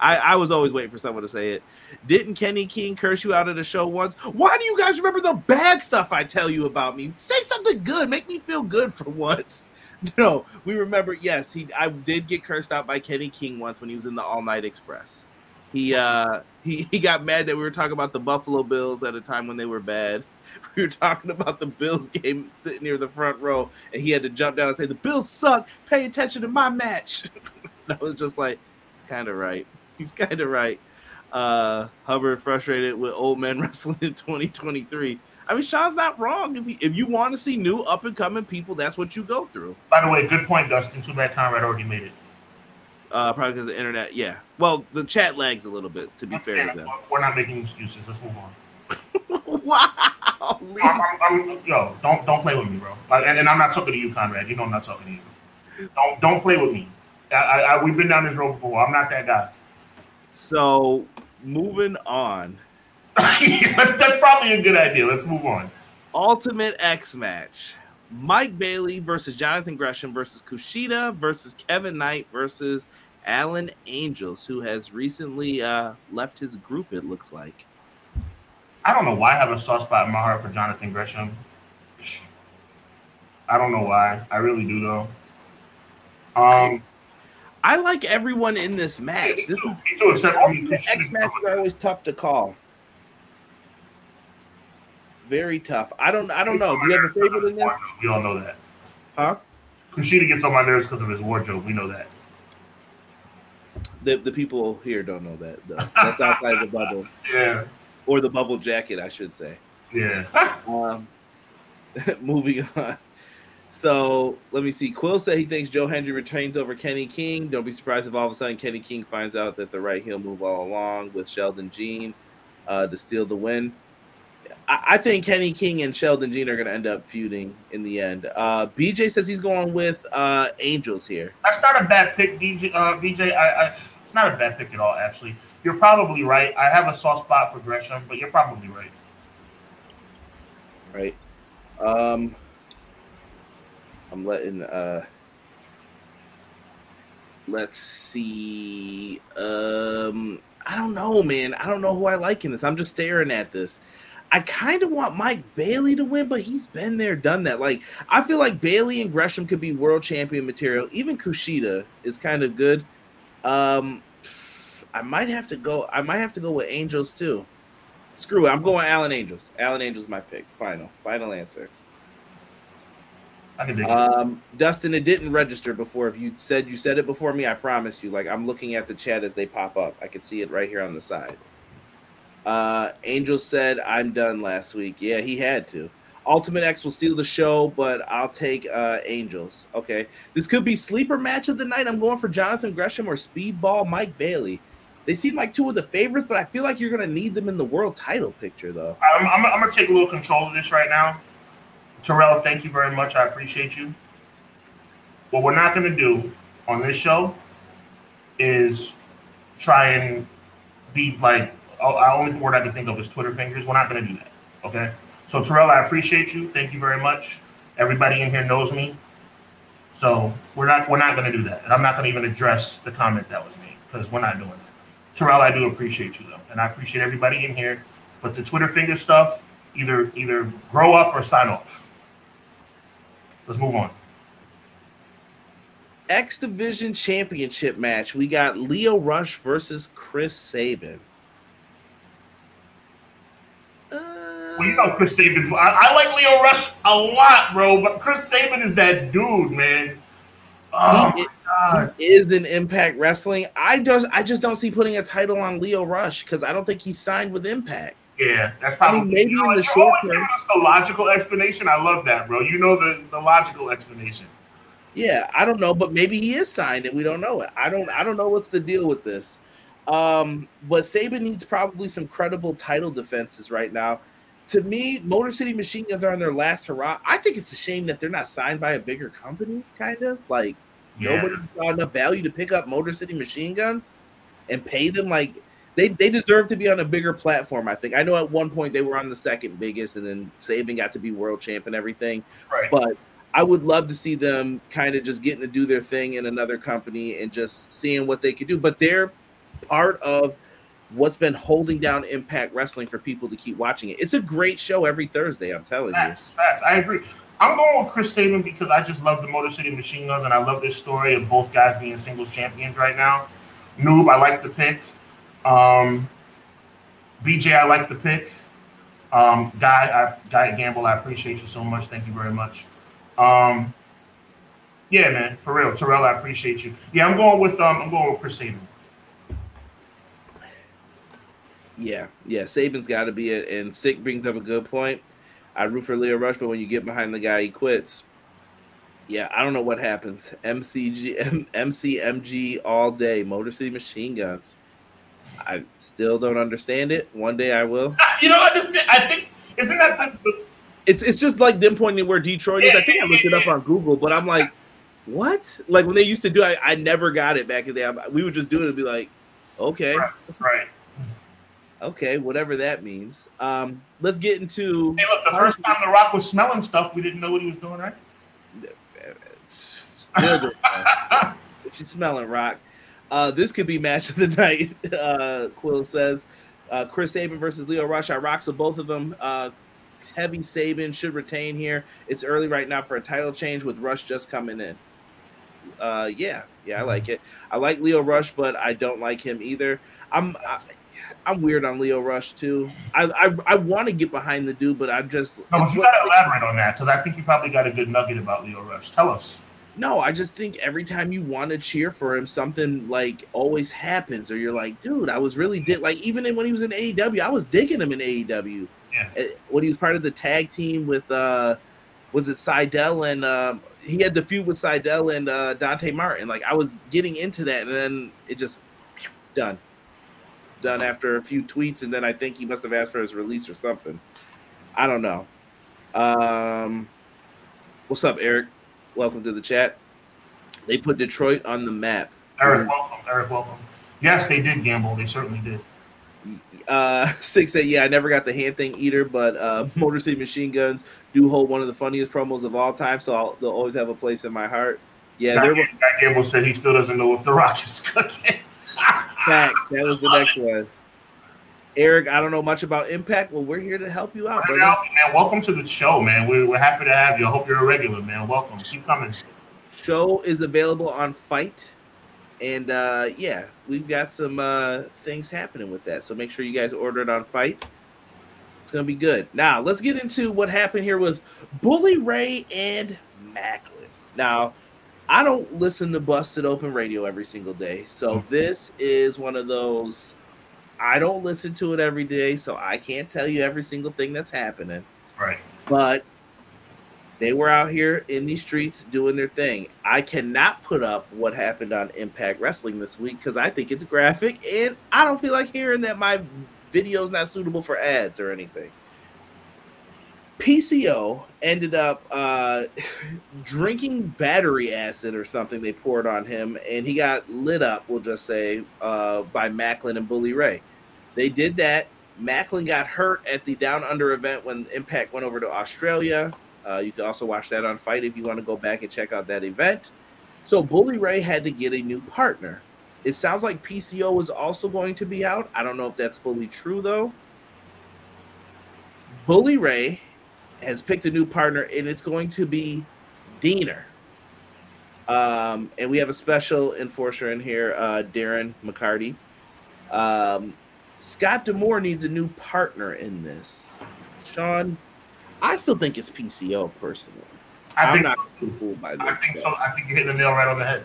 I, I was always waiting for someone to say it. Didn't Kenny King curse you out of the show once? Why do you guys remember the bad stuff I tell you about me? Say something good. Make me feel good for once. <laughs> No, we remember. Yes, he. I did get cursed out by Kenny King once when he was in the All Night Express. He uh he <laughs> he got mad that we were talking about the Buffalo Bills at a time when they were bad. <laughs> We were talking about the Bills game sitting near the front row, and he had to jump down and say, "The Bills suck. Pay attention to my match." I was just like, "It's kind of right. <laughs> He's kind of right." Uh, Hubbard frustrated with old men <laughs> wrestling in 2023. I mean, Sean's not wrong. If you, if you want to see new up and coming people, that's what you go through. By the way, good point, Dustin. Too bad Conrad already made it. Uh, probably because the internet. Yeah. Well, the chat lags a little bit. To be fair to them. We're not making excuses. Let's move on. <laughs> wow. I'm, I'm, I'm- yo, don't don't play with me, bro. Like, and, and I'm not talking to you, Conrad. You know I'm not talking to you. Don't don't play with me. I, I, I, we've been down this road before. I'm not that guy. So moving on. <laughs> That's probably a good idea. Let's move on. Ultimate X match. Mike Bailey versus Jonathan Gresham versus Kushida versus Kevin Knight versus Alan Angels, who has recently uh, left his group, it looks like. I don't know why I have a soft spot in my heart for Jonathan Gresham. I don't know why. I really do though. Um, I like everyone in this match. me This too, is, too, except. X matches are always tough to call. Very tough. I don't. I don't know. Do you have a favorite in this? We all know that. Huh? Kushida gets on my nerves because of his wardrobe. We know that. The the people here don't know that. Though. That's outside the bubble, <laughs> Yeah, or the bubble jacket, I should say. yeah. Um, <laughs> moving on. So let me see. Quill said he thinks Joe Hendry retains over Kenny King. Don't be surprised if all of a sudden Kenny King finds out that the right heel move all along with Sheldon Jean uh, to steal the win. I, I think Kenny King and Sheldon Jean are going to end up feuding in the end. Uh, BJ says he's going with uh, Angels here. That's not a bad pick, DJ. Uh, BJ, I, I, it's not a bad pick at all. Actually, you're probably right. I have a soft spot for Gresham, but you're probably right. Right. Um, I'm letting. Uh, let's see. Um, I don't know, man. I don't know who I like in this. I'm just staring at this. I kind of want Mike Bailey to win, but he's been there, done that. Like I feel like Bailey and Gresham could be world champion material. Even Kushida is kind of good. Um, I might have to go. I might have to go with Angels too. Screw it. I'm going Alan Angels. Alan Angels my pick. Final. Final answer. I can dig it. Um, Dustin, it didn't register before. If you said you said it before me, I promise you. Like I'm looking at the chat as they pop up. I can see it right here on the side. Uh, Angel said, "I'm done last week." Yeah, he had to. Ultimate X will steal the show, but I'll take uh, Angels. Okay, this could be sleeper match of the night. I'm going for Jonathan Gresham or Speedball Mike Bailey. They seem like two of the favorites, but I feel like you're going to need them in the world title picture, though. I'm, I'm, I'm going to take a little control of this right now. Terrell, thank you very much. I appreciate you. What we're not going to do on this show is try and be like, oh, only word I can think of is Twitter fingers. We're not going to do that. Okay. So, Terrell, I appreciate you. Thank you very much. Everybody in here knows me. So we're not we're not going to do that, and I'm not going to even address the comment that was made because we're not doing that. Terrell, I do appreciate you though, and I appreciate everybody in here. But the Twitter finger stuff, either either grow up or sign off. Let's move on. X Division Championship match. We got Lio Rush versus Chris Sabin. Well, you know Chris Sabin's. I, I like Lio Rush a lot, bro, but Chris Sabin is that dude, man. Oh he, God. he is an Impact Wrestling. I just I just don't see putting a title on Lio Rush because I don't think he signed with Impact. Yeah, that's probably I mean, maybe you know, in the short term. us the logical explanation. I love that, bro. You know the, the logical explanation. Yeah, I don't know, but maybe he is signed and we don't know it. I don't I don't know what's the deal with this. Um, but Sabin needs probably some credible title defenses right now. To me, Motor City Machine Guns are on their last hurrah. I think it's a shame that they're not signed by a bigger company, kind of like Yeah. nobody saw enough value to pick up Motor City Machine Guns and pay them like they, they deserve to be on a bigger platform. I think. I know at one point they were on the second biggest, and then Sabin got to be world champ and everything. Right. But I would love to see them kind of just getting to do their thing in another company and just seeing what they could do. But they're part of what's been holding down Impact Wrestling for people to keep watching it. It's a great show every Thursday. I'm telling you. Facts, facts. I agree. I'm going with Chris Sabin because I just love the Motor City Machine Guns and I love this story of both guys being singles champions right now. Noob, I like the pick. Um, BJ, I like the pick. Um, Guy, I, Guy Gamble, I appreciate you so much. Thank you very much. Um, yeah, man, for real, Terrell, I appreciate you. Yeah, I'm going with um, I'm going with Chris Sabin. Yeah, yeah. Sabin's got to be it. And Sick brings up a good point. I root for Lio Rush, but when you get behind the guy, he quits. Yeah, I don't know what happens. MCG, M, MCMG all day. Motor City Machine Guns. I still don't understand it. One day I will. Ah, You know, I just I think isn't that the, It's it's just like them pointing where Detroit is. I think I looked it up on Google, but I'm like, what? Like when they used to do, I, I never got it back in the day. We would just do it and be like, okay. right, right? Okay, whatever that means. Um, let's get into. Hey, look, the first time The Rock was smelling stuff, we didn't know what he was doing, right? Still doing. What you smelling, Rock? Uh, this could be match of the night. <laughs> Uh, Quill says uh, Chris Sabin versus Lio Rush. I rocks with both of them. Uh, heavy Sabin should retain here. It's early right now for a title change with Rush just coming in. Uh, yeah, yeah, I like it. I like Lio Rush, but I don't like him either. I'm I, I'm weird on Lio Rush too. I I, I want to get behind the dude, but I'm just No, but you got to elaborate on that because I think you probably got a good nugget about Lio Rush. Tell us. No, I just think every time you want to cheer for him, something like always happens, or you're like, dude, I was really dig like even when he was in AEW, I was digging him in AEW. Yeah. Uh, When he was part of the tag team with uh was it Sydal and um, he had the feud with Sydal and uh, Dante Martin. Like I was getting into that, and then it just done, done after a few tweets, and then I think he must have asked for his release or something. I don't know. Um, what's up, Eric? Welcome to the chat. They put Detroit on the map. Eric, welcome. Eric, welcome. Yes, they did gamble. They certainly did. Uh, <laughs> six said, yeah, I never got the hand thing either, but uh, <laughs> Motor City Machine Guns do hold one of the funniest promos of all time, so I'll, they'll always have a place in my heart. Yeah, Guy, there Guy Gamble said he still doesn't know if The Rock is cooking. Fact, that was the next <laughs> one. Eric, I don't know much about Impact. Well, we're here to help you out, man. Welcome to the show, man. We're, we're happy to have you. I hope you're a regular, man. Welcome. Keep coming. Show is available on FITE. And uh, yeah, we've got some uh, things happening with that. So make sure you guys order it on FITE. It's gonna be good. Now let's get into what happened here with Bully Ray and Maclin. Now, I don't listen to Busted Open Radio every single day, so this is one of those. I don't listen to it every day, so I can't tell you every single thing that's happening. Right. But they were out here in these streets doing their thing. I cannot put up what happened on Impact Wrestling this week because I think it's graphic and I don't feel like hearing that my video is not suitable for ads or anything. PCO ended up uh, <laughs> drinking battery acid or something they poured on him, and he got lit up, we'll just say, uh, by Maclin and Bully Ray. They did that. Maclin got hurt at the Down Under event when Impact went over to Australia. Uh, you can also watch that on FITE if you want to go back and check out that event. So Bully Ray had to get a new partner. It sounds like PCO was also going to be out. I don't know if that's fully true though. Bully Ray has picked a new partner, and it's going to be Deaner. Um, and we have a special enforcer in here, uh, Darren McCarty. Um, Scott D'Amore needs a new partner in this. Sean, I still think it's PCO personally. I I'm think, not too fooled by this. I think so. I think you're hitting the nail right on the head.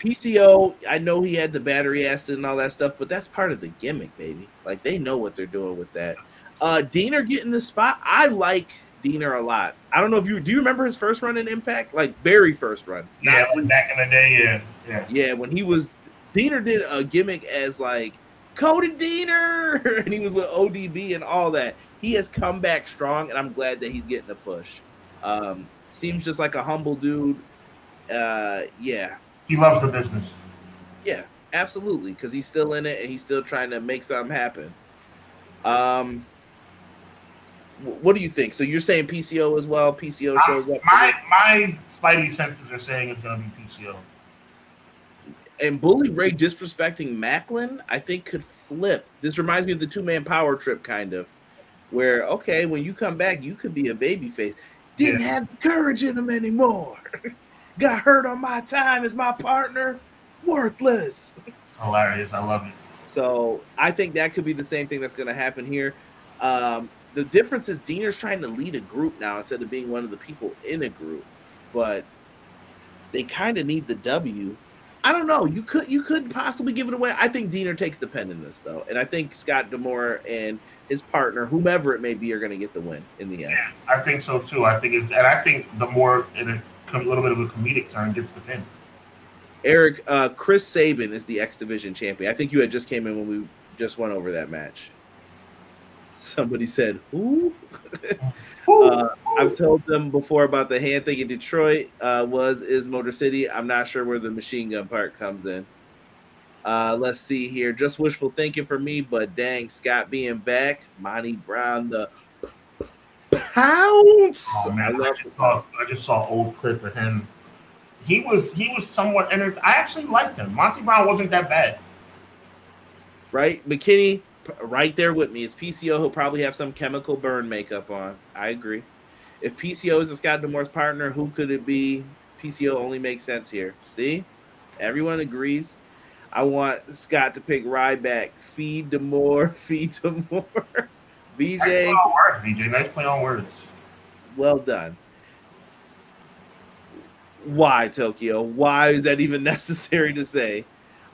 PCO, I know he had the battery acid and all that stuff, but that's part of the gimmick, baby. Like they know what they're doing with that. Uh Deaner getting the spot. I like Deaner a lot. I don't know if you do you remember his first run in Impact? Like very first run. Yeah, back in the day, yeah, yeah. yeah, when he was Deaner did a gimmick as like Cody Deaner <laughs> and he was with ODB and all that. He has come back strong and I'm glad that he's getting a push. Um seems just like a humble dude. Uh yeah, He loves the business. yeah, absolutely, because he's still in it and he's still trying to make something happen. Um, what do you think? So you're saying PCO as well? PCO shows up, My my spidey senses are saying it's gonna be PCO. And Bully Ray disrespecting Maclin, I think could flip. This reminds me of the two man power trip, kind of, where okay, when you come back, you could be a baby face. Didn't Yeah. have the courage in him anymore. <laughs> Got hurt on my time as my partner. Worthless. It's hilarious. I love it. So I think that could be the same thing that's going to happen here. Um, the difference is Deaner's trying to lead a group now instead of being one of the people in a group, but they kind of need the W. I don't know. You could you could possibly give it away. I think Deaner takes the pen in this though, and I think Scott D'Amore and his partner, whomever it may be, are going to get the win in the end. Yeah, I think so too. I think it's, and I think the more in a little bit of a comedic turn gets the pin. Eric, uh, Chris Sabin is the X Division champion. I think you had just came in when we just went over that match. Somebody said, "Who?" <laughs> Uh, I've told them before about the hand thing in Detroit uh, was is Motor City. I'm not sure where the machine gun part comes in. Uh, let's see here. Just wishful thinking for me, but dang, Scott being back, Monty Brown, the pounce. Oh, man, I I, just saw, I just saw old clip of him. He was he was somewhat entertaining. I actually liked him. Monty Brown wasn't that bad. right? McKinney, right there with me. It's PCO. He'll probably have some chemical burn makeup on. I agree. If PCO is a Scott D'Amore's partner, who could it be? PCO only makes sense here. See, everyone agrees. I want Scott to pick Ryback. Feed D'Amore. <laughs> Feed Demore. Nice play BJ, on words, BJ. Nice play on words. well done. Why Tokyo? Why is that even <laughs> necessary to say?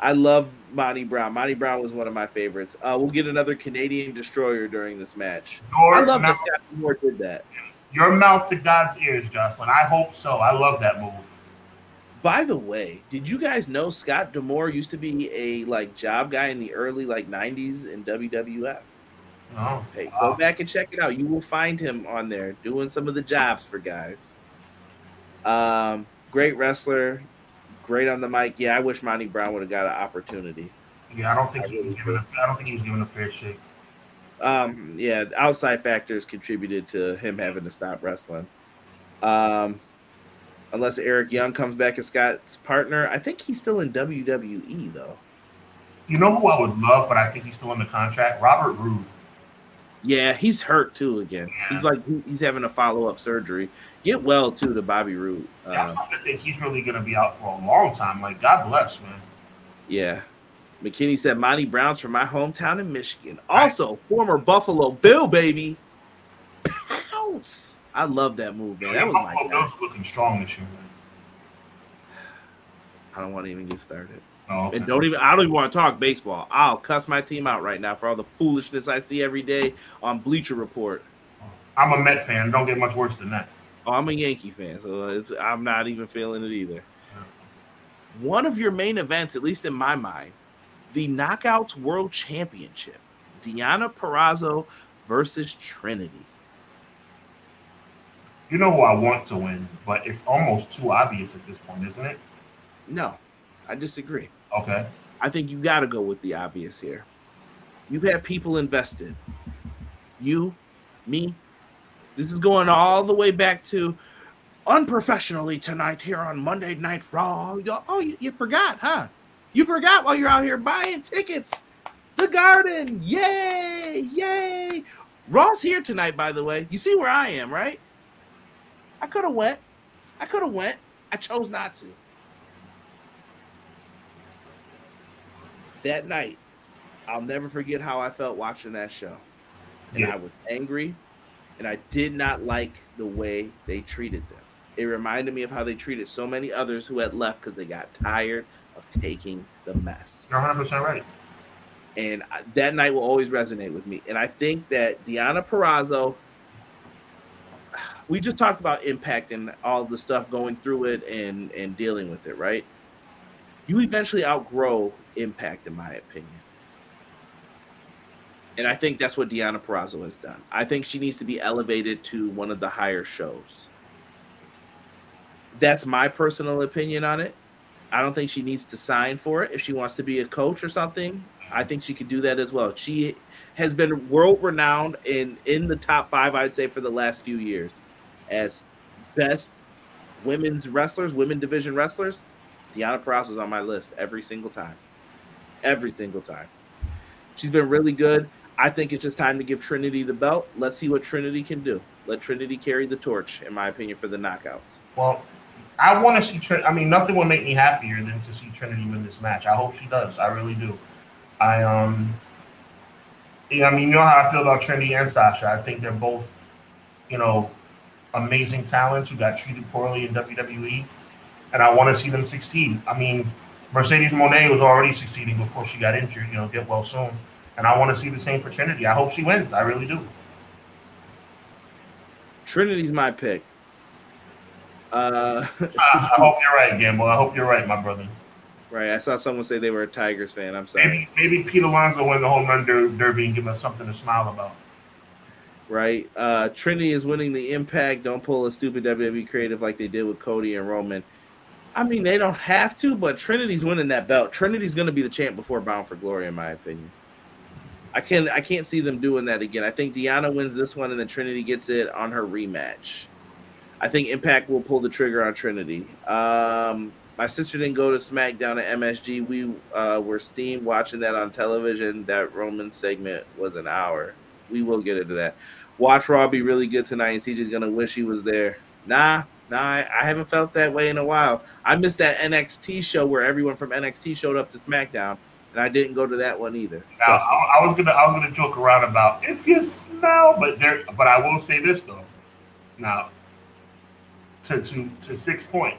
I love Monty Brown. Monty Brown was one of my favorites. Uh, we'll get another Canadian destroyer during this match. Your, I love that mem- Scott Moore did that. Your mouth to God's ears, Jocelyn. I hope so. I love that move. By the way, did you guys know Scott D'Amore used to be a like job guy in the early like '90s in WWF? Oh, Hey, go back and check it out. You will find him on there doing some of the jobs for guys. Um, great wrestler, great on the mic. Yeah, I wish Monty Brown would have got an opportunity. Yeah, I don't think he was given. A, I don't think he was given a fair shake. Um, yeah, outside factors contributed to him having to stop wrestling. Um, unless Eric Young comes back as Scott's partner, I think he's still in WWE though. You know who I would love, but I think he's still in the contract. Robert Roode. Yeah, he's hurt too again. Yeah. He's like he's having a follow up surgery. Get well too to Bobby Roode. Yeah, um, I think he's really going to be out for a long time. Like God bless, man. Yeah. McKinney said Monty Brown's from my hometown in Michigan. Also, former Buffalo Bill baby. Pounce. I love that move, man. that was Buffalo Bills looking strong this year. Man. I don't want to even get started. Oh, okay. And don't even I don't even want to talk baseball. I'll cuss my team out right now for all the foolishness I see every day on Bleacher Report. I'm a Met fan. Don't get much worse than that. Oh, I'm a Yankee fan, so it's I'm not even feeling it either. One of your main events, at least in my mind, the Knockouts World Championship. Deonna Purrazzo versus Trinity. You know who I want to win, but it's almost too obvious at this point, isn't it? No, I disagree. Okay. I think you got to go with the obvious here. You've had people invested. You, me. This is going all the way back to unprofessionally tonight here on Monday Night Raw. Oh, you, you forgot, huh? You forgot while you're out here buying tickets. The Garden, yay, yay! Raw's here tonight, by the way. You see where I am, right? I could have went. I could have went. I chose not to. that night, I'll never forget how I felt watching that show. And yeah. I was angry and I did not like the way they treated them. It reminded me of how they treated so many others who had left because they got tired of taking the mess. You're 100% right. And that night will always resonate with me. And I think that Deonna Purrazzo, we just talked about impact and all the stuff going through it and, and dealing with it, right? You eventually outgrow impact, in my opinion. And I think that's what Deonna Purrazzo has done. I think she needs to be elevated to one of the higher shows. That's my personal opinion on it. I don't think she needs to sign for it. If she wants to be a coach or something, I think she could do that as well. She has been world renowned in in the top five, I'd say, for the last few years as best women's wrestlers, women division wrestlers. Deonna Purrazzo is on my list every single time every single time. She's been really good. I think it's just time to give Trinity the belt. Let's see what Trinity can do. Let Trinity carry the torch, in my opinion, for the knockouts. Well, I want to see Trinity. I mean, nothing would make me happier than to see Trinity win this match. I hope she does. I really do. I um, yeah, I mean, you know how I feel about Trinity and Sasha. I think they're both, you know, amazing talents who got treated poorly in WWE, and I want to see them succeed. I mean, Mercedes Moné was already succeeding before she got injured. You know, get well soon. And I want to see the same for Trinity. I hope she wins. I really do. Trinity's my pick. Uh, <laughs> I hope you're right, Gamble. I hope you're right, my brother. Right. I saw someone say they were a Tigers fan. I'm sorry. Maybe, maybe Pete Alonso win the home run derby and give us something to smile about. Right. Uh, Trinity is winning the impact. Don't pull a stupid WWE creative like they did with Cody and Roman. I mean, they don't have to, but Trinity's winning that belt. Trinity's going to be the champ before Bound for Glory, in my opinion. I can I can't see them doing that again. I think Deonna wins this one, and then Trinity gets it on her rematch. I think Impact will pull the trigger on Trinity. Um, my sister didn't go to SmackDown at MSG. We uh, were steamed watching that on television. That Roman segment was an hour. We will get into that. Watch Raw be really good tonight, and CJ's gonna wish he was there. Nah, nah, I, I, haven't felt that way in a while. I missed that NXT show where everyone from NXT showed up to SmackDown, and I didn't go to that one either. Now, I, I, was gonna I was gonna joke around about if you smell, but there, but I will say this though. Now, to to to six point,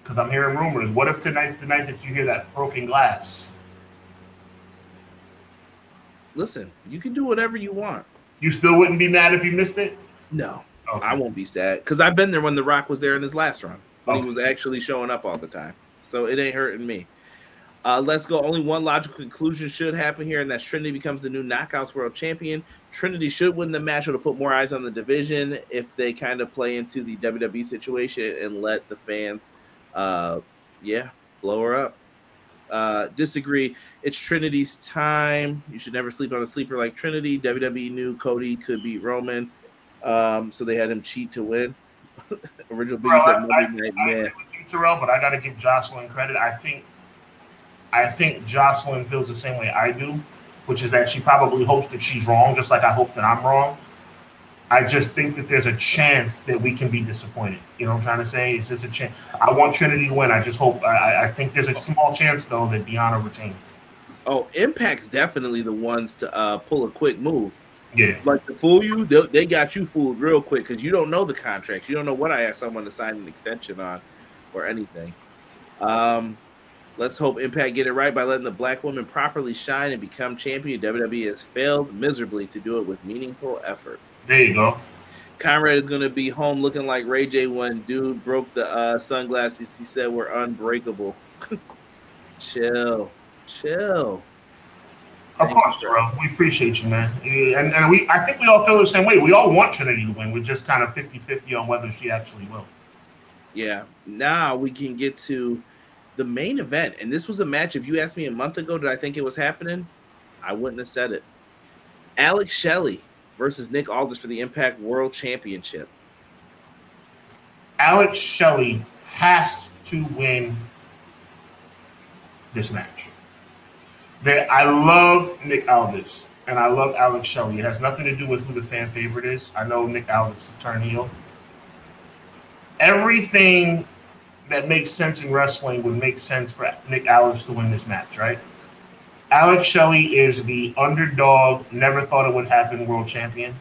because I'm hearing rumors. What if tonight's the night that you hear that broken glass? Listen, you can do whatever you want. You still wouldn't be mad if you missed it. No. Okay. I won't be sad because I've been there when The Rock was there in his last run when okay. he was actually showing up all the time. So it ain't hurting me. Uh, let's go. Only one logical conclusion should happen here, and that's Trinity becomes the new Knockouts World Champion. Trinity should win the match to put more eyes on the division if they kind of play into the WWE situation and let the fans, uh, yeah, blow her up. Uh, disagree. It's Trinity's time. You should never sleep on a sleeper like Trinity. WWE knew Cody could beat Roman, um, so they had him cheat to win. <laughs> Original Biggie said Monday Night Man. Terrell, but I got to give Jocelyn credit. I think, I think Jocelyn feels the same way I do, which is that she probably hopes that she's wrong, just like I hope that I'm wrong. I just think that there's a chance that we can be disappointed. You know what I'm trying to say? It's just a chance. I want Trinity to win. I just hope. I, I think there's a small chance though that Deonna retains. Oh, Impact's definitely the ones to uh, pull a quick move. Yeah, like to fool you, they, they got you fooled real quick because you don't know the contracts. You don't know what I asked someone to sign an extension on, or anything. Um, let's hope Impact get it right by letting the black woman properly shine and become champion. WWE has failed miserably to do it with meaningful effort. There you go. Conrad is going to be home looking like Ray J when dude broke the uh, sunglasses he said were unbreakable. <laughs> chill, chill. Of Thank course, bro. We appreciate you, man. And, and we, I think we all feel the same way. We all want Trinity to win. We're just kind of 50 50 on whether she actually will. Yeah. Now we can get to the main event. And this was a match. If you asked me a month ago, did I think it was happening? I wouldn't have said it. Alex Shelley versus Nick Aldis for the Impact World Championship. Alex Shelley has to win this match. That I love Nick Aldis and I love Alex Shelley. It has nothing to do with who the fan favorite is. I know Nick Aldis is turn heel. Everything that makes sense in wrestling would make sense for Nick Aldis to win this match, right? Alex Shelley is the underdog, never thought it would happen world champion.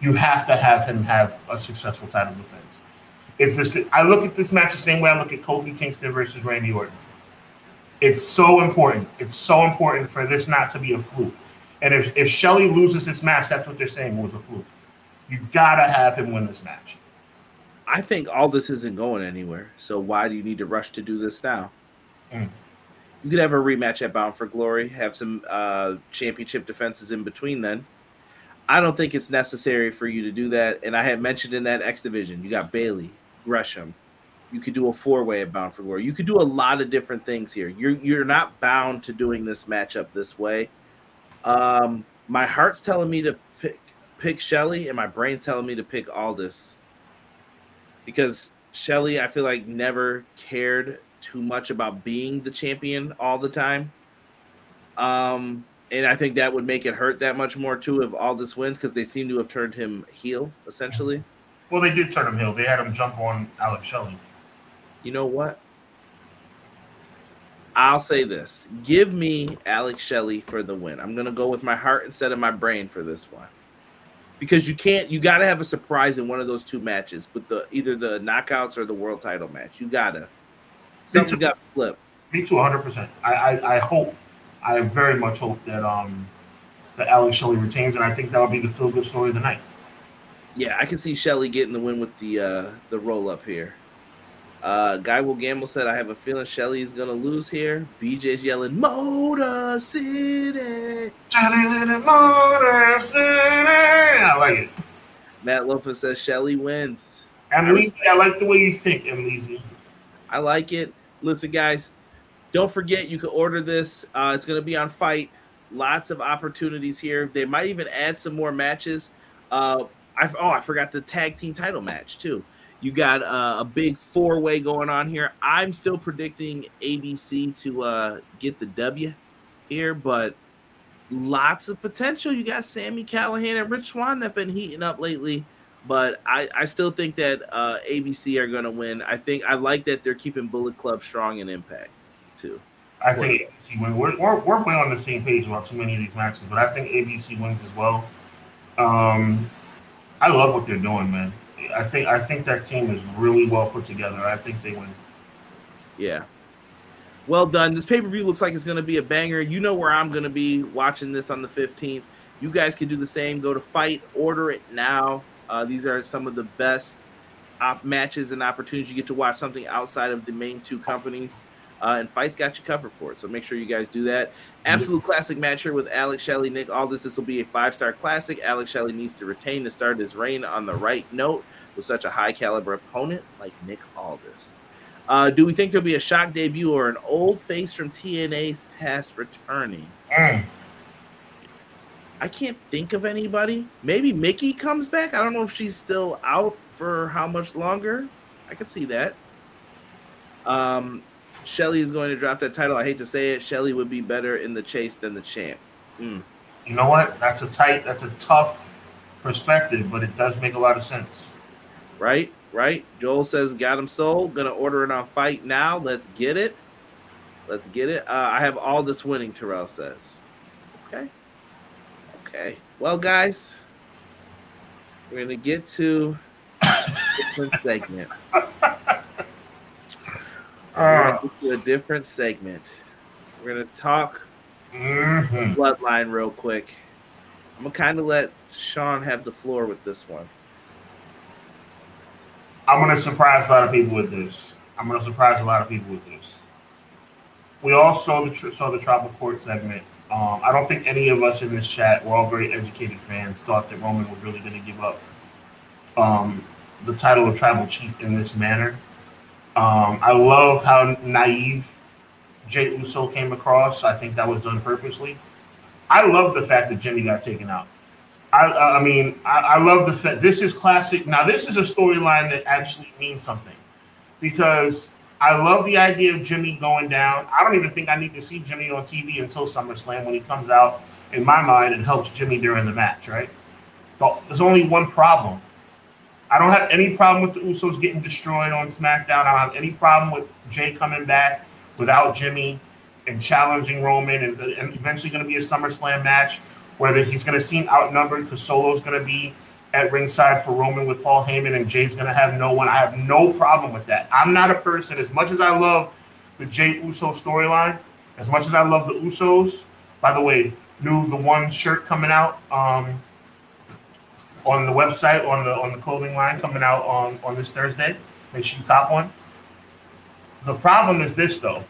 You have to have him have a successful title defense. If this, I look at this match the same way I look at Kofi Kingston versus Randy Orton. It's so important. It's so important for this not to be a fluke. And if, if Shelley loses this match, that's what they're saying was a fluke. You gotta have him win this match. I think all this isn't going anywhere. So why do you need to rush to do this now? Mm. You could have a rematch at Bound for Glory, have some uh, championship defenses in between then. I don't think it's necessary for you to do that. And I had mentioned in that X division, you got Bailey, Gresham. You could do a four way at Bound for Glory. You could do a lot of different things here. You're you're not bound to doing this matchup this way. Um, my heart's telling me to pick pick Shelley, and my brain's telling me to pick Aldis because Shelley, I feel like never cared too much about being the champion all the time. Um, and I think that would make it hurt that much more too if Aldis wins because they seem to have turned him heel essentially. Well, they did turn him heel. They had him jump on Alex Shelley. You know what? I'll say this: Give me Alex Shelley for the win. I'm gonna go with my heart instead of my brain for this one because you can't. You got to have a surprise in one of those two matches with the either the knockouts or the world title match. You gotta. Something's got to flip. Me too, 100. percent I, I I hope, I very much hope that um that Alex Shelley retains, and I think that would be the feel good story of the night. Yeah, I can see Shelley getting the win with the uh the roll up here. Uh, Guy will gamble said, "I have a feeling Shelley is gonna lose here." BJ's yelling, "Motor City, Motor City." I like it. Matt Lopez says Shelley wins. Emily, I like the way you think, Emily. I like it. Listen, guys, don't forget you can order this. Uh, it's going to be on FITE. Lots of opportunities here. They might even add some more matches. Uh, I, oh, I forgot the tag team title match too. You got uh, a big four way going on here. I'm still predicting ABC to uh, get the W here, but lots of potential. You got Sami Callihan and Rich Swann that have been heating up lately but I, I still think that uh, ABC are going to win. I think I like that they're keeping Bullet Club strong in Impact too. I think. We're, we're, we're way on the same page about too many of these matches, but I think ABC wins as well. Um, I love what they're doing, man. I think I think that team is really well put together. I think they win. Yeah. Well done. This pay per view looks like it's going to be a banger. You know where I'm going to be watching this on the 15th. You guys can do the same. Go to FITE, order it now. Uh, these are some of the best op- matches and opportunities you get to watch something outside of the main two companies. Uh, and FITE's got you covered for it. So make sure you guys do that. Absolute classic match here with Alex Shelley, Nick Aldis. This will be a five star classic. Alex Shelley needs to retain to start his reign on the right note with such a high caliber opponent like Nick Aldis. Uh, do we think there'll be a shock debut or an old face from TNA's past returning? Mm. I can't think of anybody. Maybe Mickie comes back. I don't know if she's still out for how much longer. I could see that. Um, Shelley is going to drop that title. I hate to say it. Shelley would be better in the chase than the champ. Mm. You know what? That's a tight, that's a tough perspective, but it does make a lot of sense. Right, right. Joel says, "Got him sold. Gonna order it on FITE now. Let's get it. Let's get it." Uh, I have all this winning. Terrell says. Okay. Okay. Well, guys, we're gonna get to a different segment. We're Uh, gonna get to a different segment. We're gonna talk mhm. bloodline real quick. I'm gonna kind of let Sean have the floor with this one. I'm gonna surprise a lot of people with this. I'm gonna surprise a lot of people with this. We all saw the saw the tribal court segment. Um, I don't think any of us in this chat, we're all very educated fans, thought that Roman was really going to give up um, the title of tribal chief in this manner. Um, I love how naive Jey Uso came across. I think that was done purposely. I love the fact that Jimmy got taken out. I, I mean, I, I love the fact this is classic. Now, this is a storyline that actually means something because I love the idea of Jimmy going down. I don't even think I need to see Jimmy on TV until SummerSlam when he comes out in my mind and helps Jimmy during the match, right? There's only one problem. I don't have any problem with the Usos getting destroyed on SmackDown. I don't have any problem with Jey coming back without Jimmy and challenging Roman and, and eventually going to be a SummerSlam match whether he's going to seem outnumbered because Solo's going to be at ringside for Roman with Paul Heyman and Jey's going to have no one. I have no problem with that. I'm not a person, as much as I love the Jey Uso storyline, as much as I love the Usos, by the way, new the one shirt coming out um, on the website, on the on the clothing line coming out on, on this Thursday. Make sure you cop one. The problem is this though.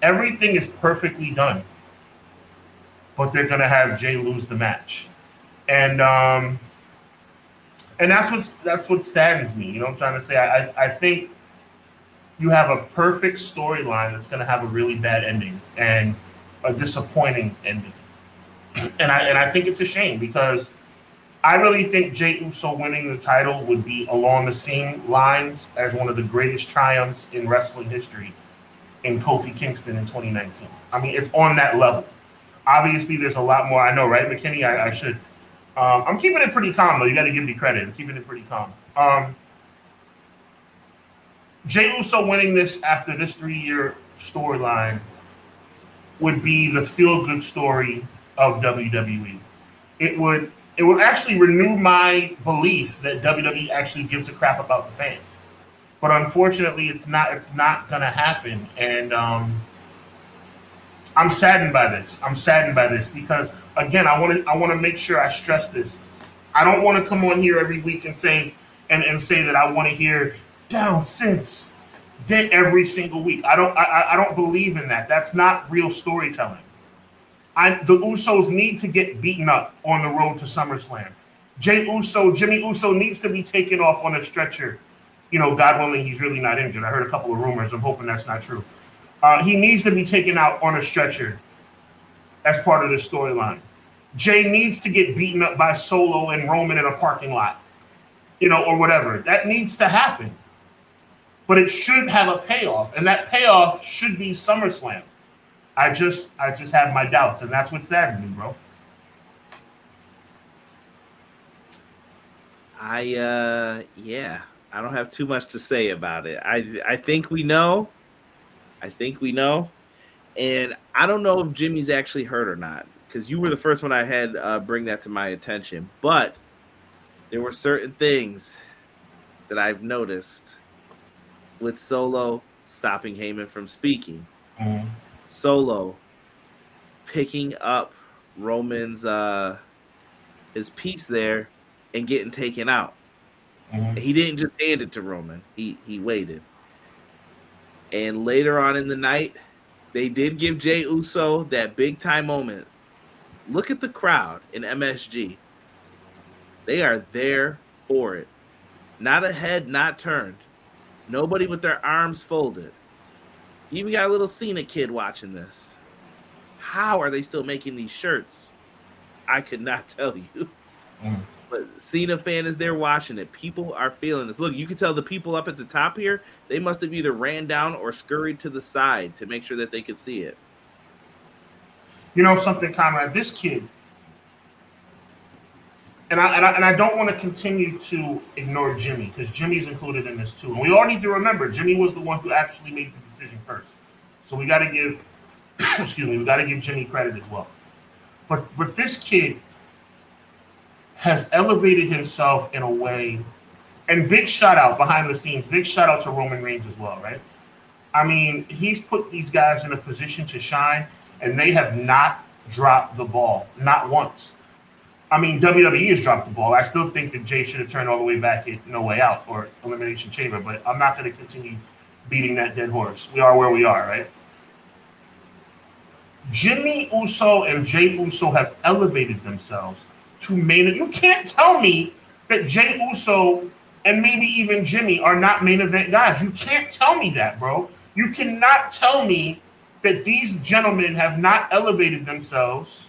Everything is perfectly done. But they're gonna have Jey lose the match. And um and that's what's that's what saddens me. You know I'm trying to say? I I, I think you have a perfect storyline that's gonna have a really bad ending and a disappointing ending. And I and I think it's a shame because I really think Jey Uso winning the title would be along the same lines as one of the greatest triumphs in wrestling history in Kofi Kingston in 2019. I mean, it's on that level. Obviously, there's a lot more. I know, right, McKinney? I, I should. Um, I'm keeping it pretty calm, though. You got to give me credit. I'm keeping it pretty calm. Um, Jey Uso winning this after this three year storyline would be the feel good story of WWE. It would it would actually renew my belief that WWE actually gives a crap about the fans. But unfortunately, it's not it's not gonna happen. And um, I'm saddened by this. I'm saddened by this because again, I want to I want to make sure I stress this. I don't want to come on here every week and say and, and say that I want to hear down since day every single week. I don't I, I don't believe in that. That's not real storytelling. I the Usos need to get beaten up on the road to SummerSlam. Jey Uso, Jimmy Uso needs to be taken off on a stretcher. You know, God willing, he's really not injured. I heard a couple of rumors. I'm hoping that's not true. Uh, he needs to be taken out on a stretcher as part of the storyline. Jey needs to get beaten up by Solo and Roman in a parking lot, you know, or whatever. That needs to happen. But it should have a payoff, and that payoff should be SummerSlam. I just I just have my doubts, and that's what saddened me, bro. I uh yeah, I don't have too much to say about it. I I think we know. I think we know. And I don't know if Jimmy's actually hurt or not cuz you were the first one I had uh bring that to my attention, but there were certain things that I've noticed with Solo stopping Heyman from speaking. Mm-hmm. Solo picking up Roman's uh his piece there and getting taken out. Mm-hmm. He didn't just hand it to Roman. He he waited. And later on in the night, they did give Jey Uso that big time moment. Look at the crowd in MSG. They are there for it. Not a head, not turned. Nobody with their arms folded. Even got a little Cena kid watching this. How are they still making these shirts? I could not <laughs> tell you. Mm. But Cena fan is there watching it. People are feeling this. Look, you can tell the people up at the top here, they must have either ran down or scurried to the side to make sure that they could see it. You know something, Conrad? This kid, and I, and I, and I don't want to continue to ignore Jimmy because Jimmy's included in this too. And we all need to remember Jimmy was the one who actually made the decision first. So we got to give, <coughs> excuse me, we got to give Jimmy credit as well. But but this kid has elevated himself in a way, and big shout out behind the scenes, big shout out to Roman Reigns as well, right? I mean, he's put these guys in a position to shine, and they have not dropped the ball, not once. I mean, WWE has dropped the ball. I still think that Jey should have turned all the way back at No Way Out or Elimination Chamber, but I'm not going to continue beating that dead horse. We are where we are, right? Jimmy Uso and Jey Uso have elevated themselves to main. You can't tell me that Jey Uso and maybe even Jimmy are not main event guys. You can't tell me that, bro. You cannot tell me that these gentlemen have not elevated themselves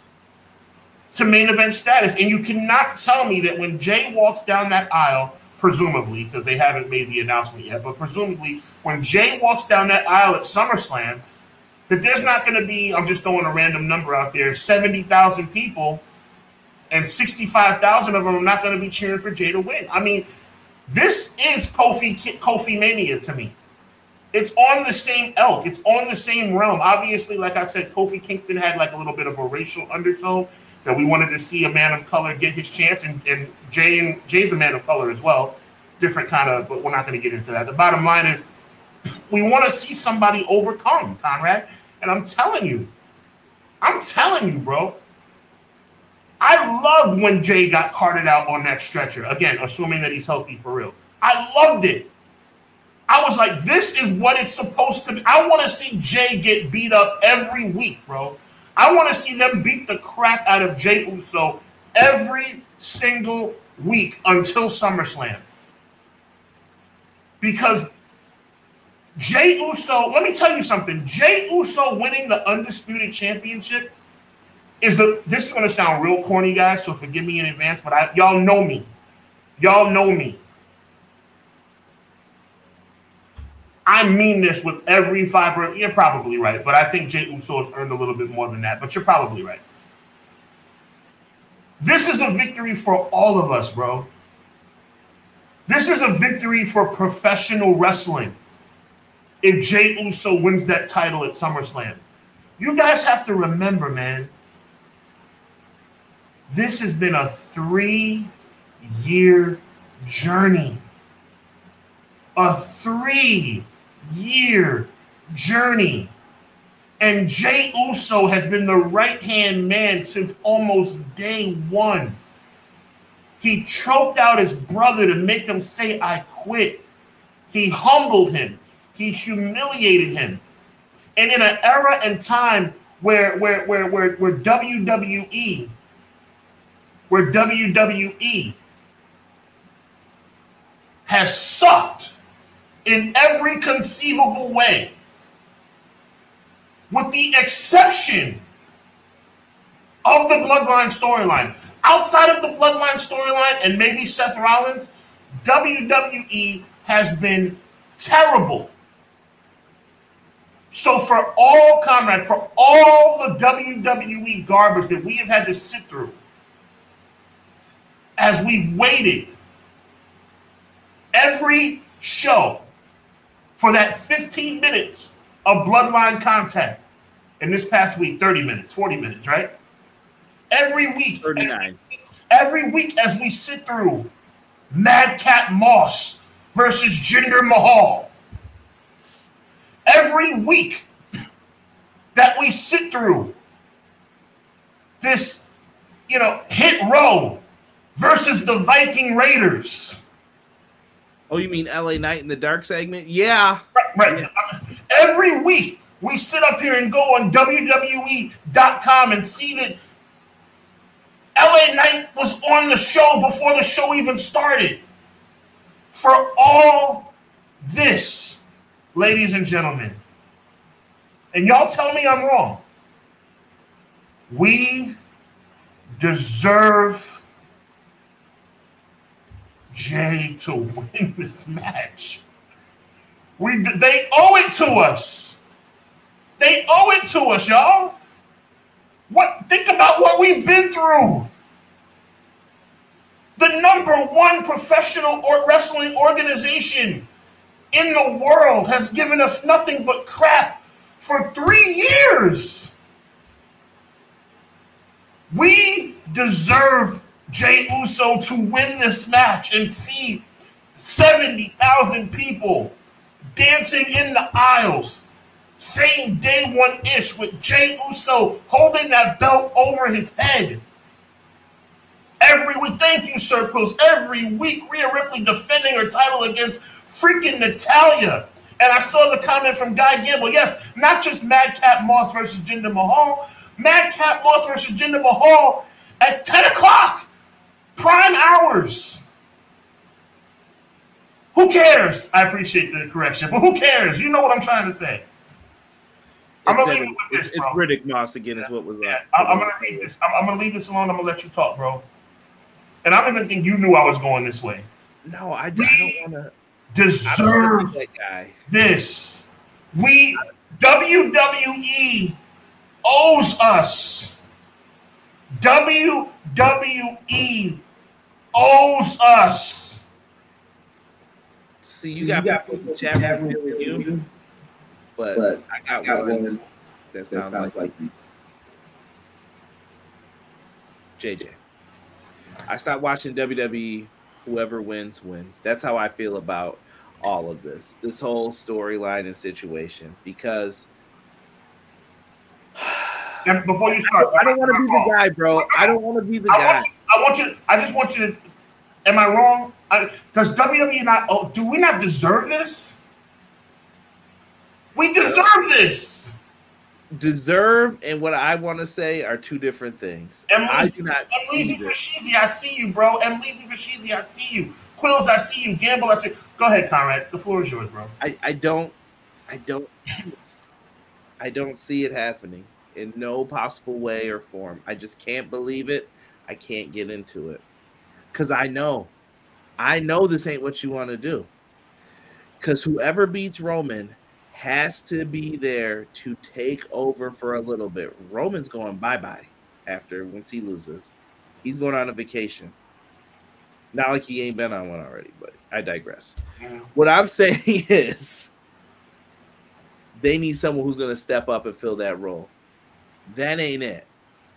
to main event status. And you cannot tell me that when Jey walks down that aisle, presumably, because they haven't made the announcement yet, but presumably when Jey walks down that aisle at SummerSlam, that there's not going to be, I'm just throwing a random number out there, 70,000 people and 65,000 of them are not going to be cheering for Jey to win. I mean, this is Kofi Kofi Mania to me. It's on the same elk. It's on the same realm. Obviously, like I said, Kofi Kingston had like a little bit of a racial undertone that we wanted to see a man of color get his chance, and, and Jey and Jey's a man of color as well. Different kind of, but we're not going to get into that. The bottom line is, we want to see somebody overcome, Conrad. And I'm telling you, I'm telling you, bro, I loved when Jey got carted out on that stretcher. Again, assuming that he's healthy for real. I loved it. I was like, this is what it's supposed to be. I want to see Jey get beat up every week, bro. I want to see them beat the crap out of Jey Uso every single week until SummerSlam. Because Jey Uso, let me tell you something. Jey Uso winning the Undisputed Championship is a this is gonna sound real corny, guys, so forgive me in advance, but I y'all know me. Y'all know me. I mean this with every fiber. You're probably right, but I think Jey Uso has earned a little bit more than that, but you're probably right. This is a victory for all of us, bro. This is a victory for professional wrestling. If Jey Uso wins that title at SummerSlam, you guys have to remember, man, this has been a three year journey. A three year journey. And Jey Uso has been the right hand man since almost day one. He choked out his brother to make him say, I quit. He humbled him, he humiliated him. And in an era and time where, where, where, where, where WWE where WWE has sucked in every conceivable way, with the exception of the Bloodline storyline. Outside of the Bloodline storyline and maybe Seth Rollins, WWE has been terrible. So for all comrade, for all the WWE garbage that we have had to sit through, as we've waited every show for that 15 minutes of bloodline content in this past week 30 minutes 40 minutes right? Every week 39 every week as we sit through madcap moss versus jinder mahal. Every week that we sit through this you know hit row versus the Viking Raiders. Oh, you mean LA Knight in the dark segment? Yeah. Right. right. Every week we sit up here and go on WWE.com and see that LA Knight was on the show before the show even started. For all this, ladies and gentlemen, and y'all tell me I'm wrong, we deserve Jey to win <laughs> this match. We they owe it to us. They owe it to us, y'all. What think about what we've been through. The number one professional or wrestling organization in the world has given us nothing but crap for three years. We deserve Jey Uso to win this match and see 70,000 people dancing in the aisles, saying day one ish with Jey Uso holding that belt over his head. Every week, thank you, Sir. Every week, Rhea Ripley defending her title against freaking Natalya. And I saw the comment from Guy Gamble. Yes, not just Madcap Moss versus Jinder Mahal. Madcap Moss versus Jinder Mahal at 10 o'clock, prime hours. Who cares? I appreciate the correction, but who cares? You know what I'm trying to say. I'm gonna leave it with this, bro. It's Riddick Moss again, yeah. is what was yeah. I, am gonna read this. I'm, I'm, gonna leave this alone. I'm gonna let you talk, bro. And I don't even think you knew I was going this way. No, I, I don't want to deserve that guy. this. We WWE owes us. WWE owes us. See, you got, you got people chat room with you, but, but I got, got one, one that sounds, that sounds like, like JJ. I stopped watching WWE. Whoever wins, wins. That's how I feel about all of this, this whole storyline and situation, because. And before you start, I don't want to be the guy, bro. I don't want to be the I guy. Want you, I want you. I just want you to. Am I wrong? I, does WWE not? Oh, do we not deserve this? We deserve this. Deserve and what I want to say are two different things. And I do not. And Leezy for Sheezy, I see you, bro. And Leezy for Sheezy, I see you. Quills, I see you. Gamble, I see. Go ahead, Conrad. The floor is yours, bro. I, I don't, I don't, I don't see it happening in no possible way or form. I just can't believe it. I can't get into it because I know, I know this ain't what you want to do. Because whoever beats Roman has to be there to take over for a little bit. Roman's going bye bye after once he loses. He's going on a vacation. Not like he ain't been on one already, but I digress. Yeah. What I'm <laughs> saying is they need someone who's going to step up and fill that role. That ain't it.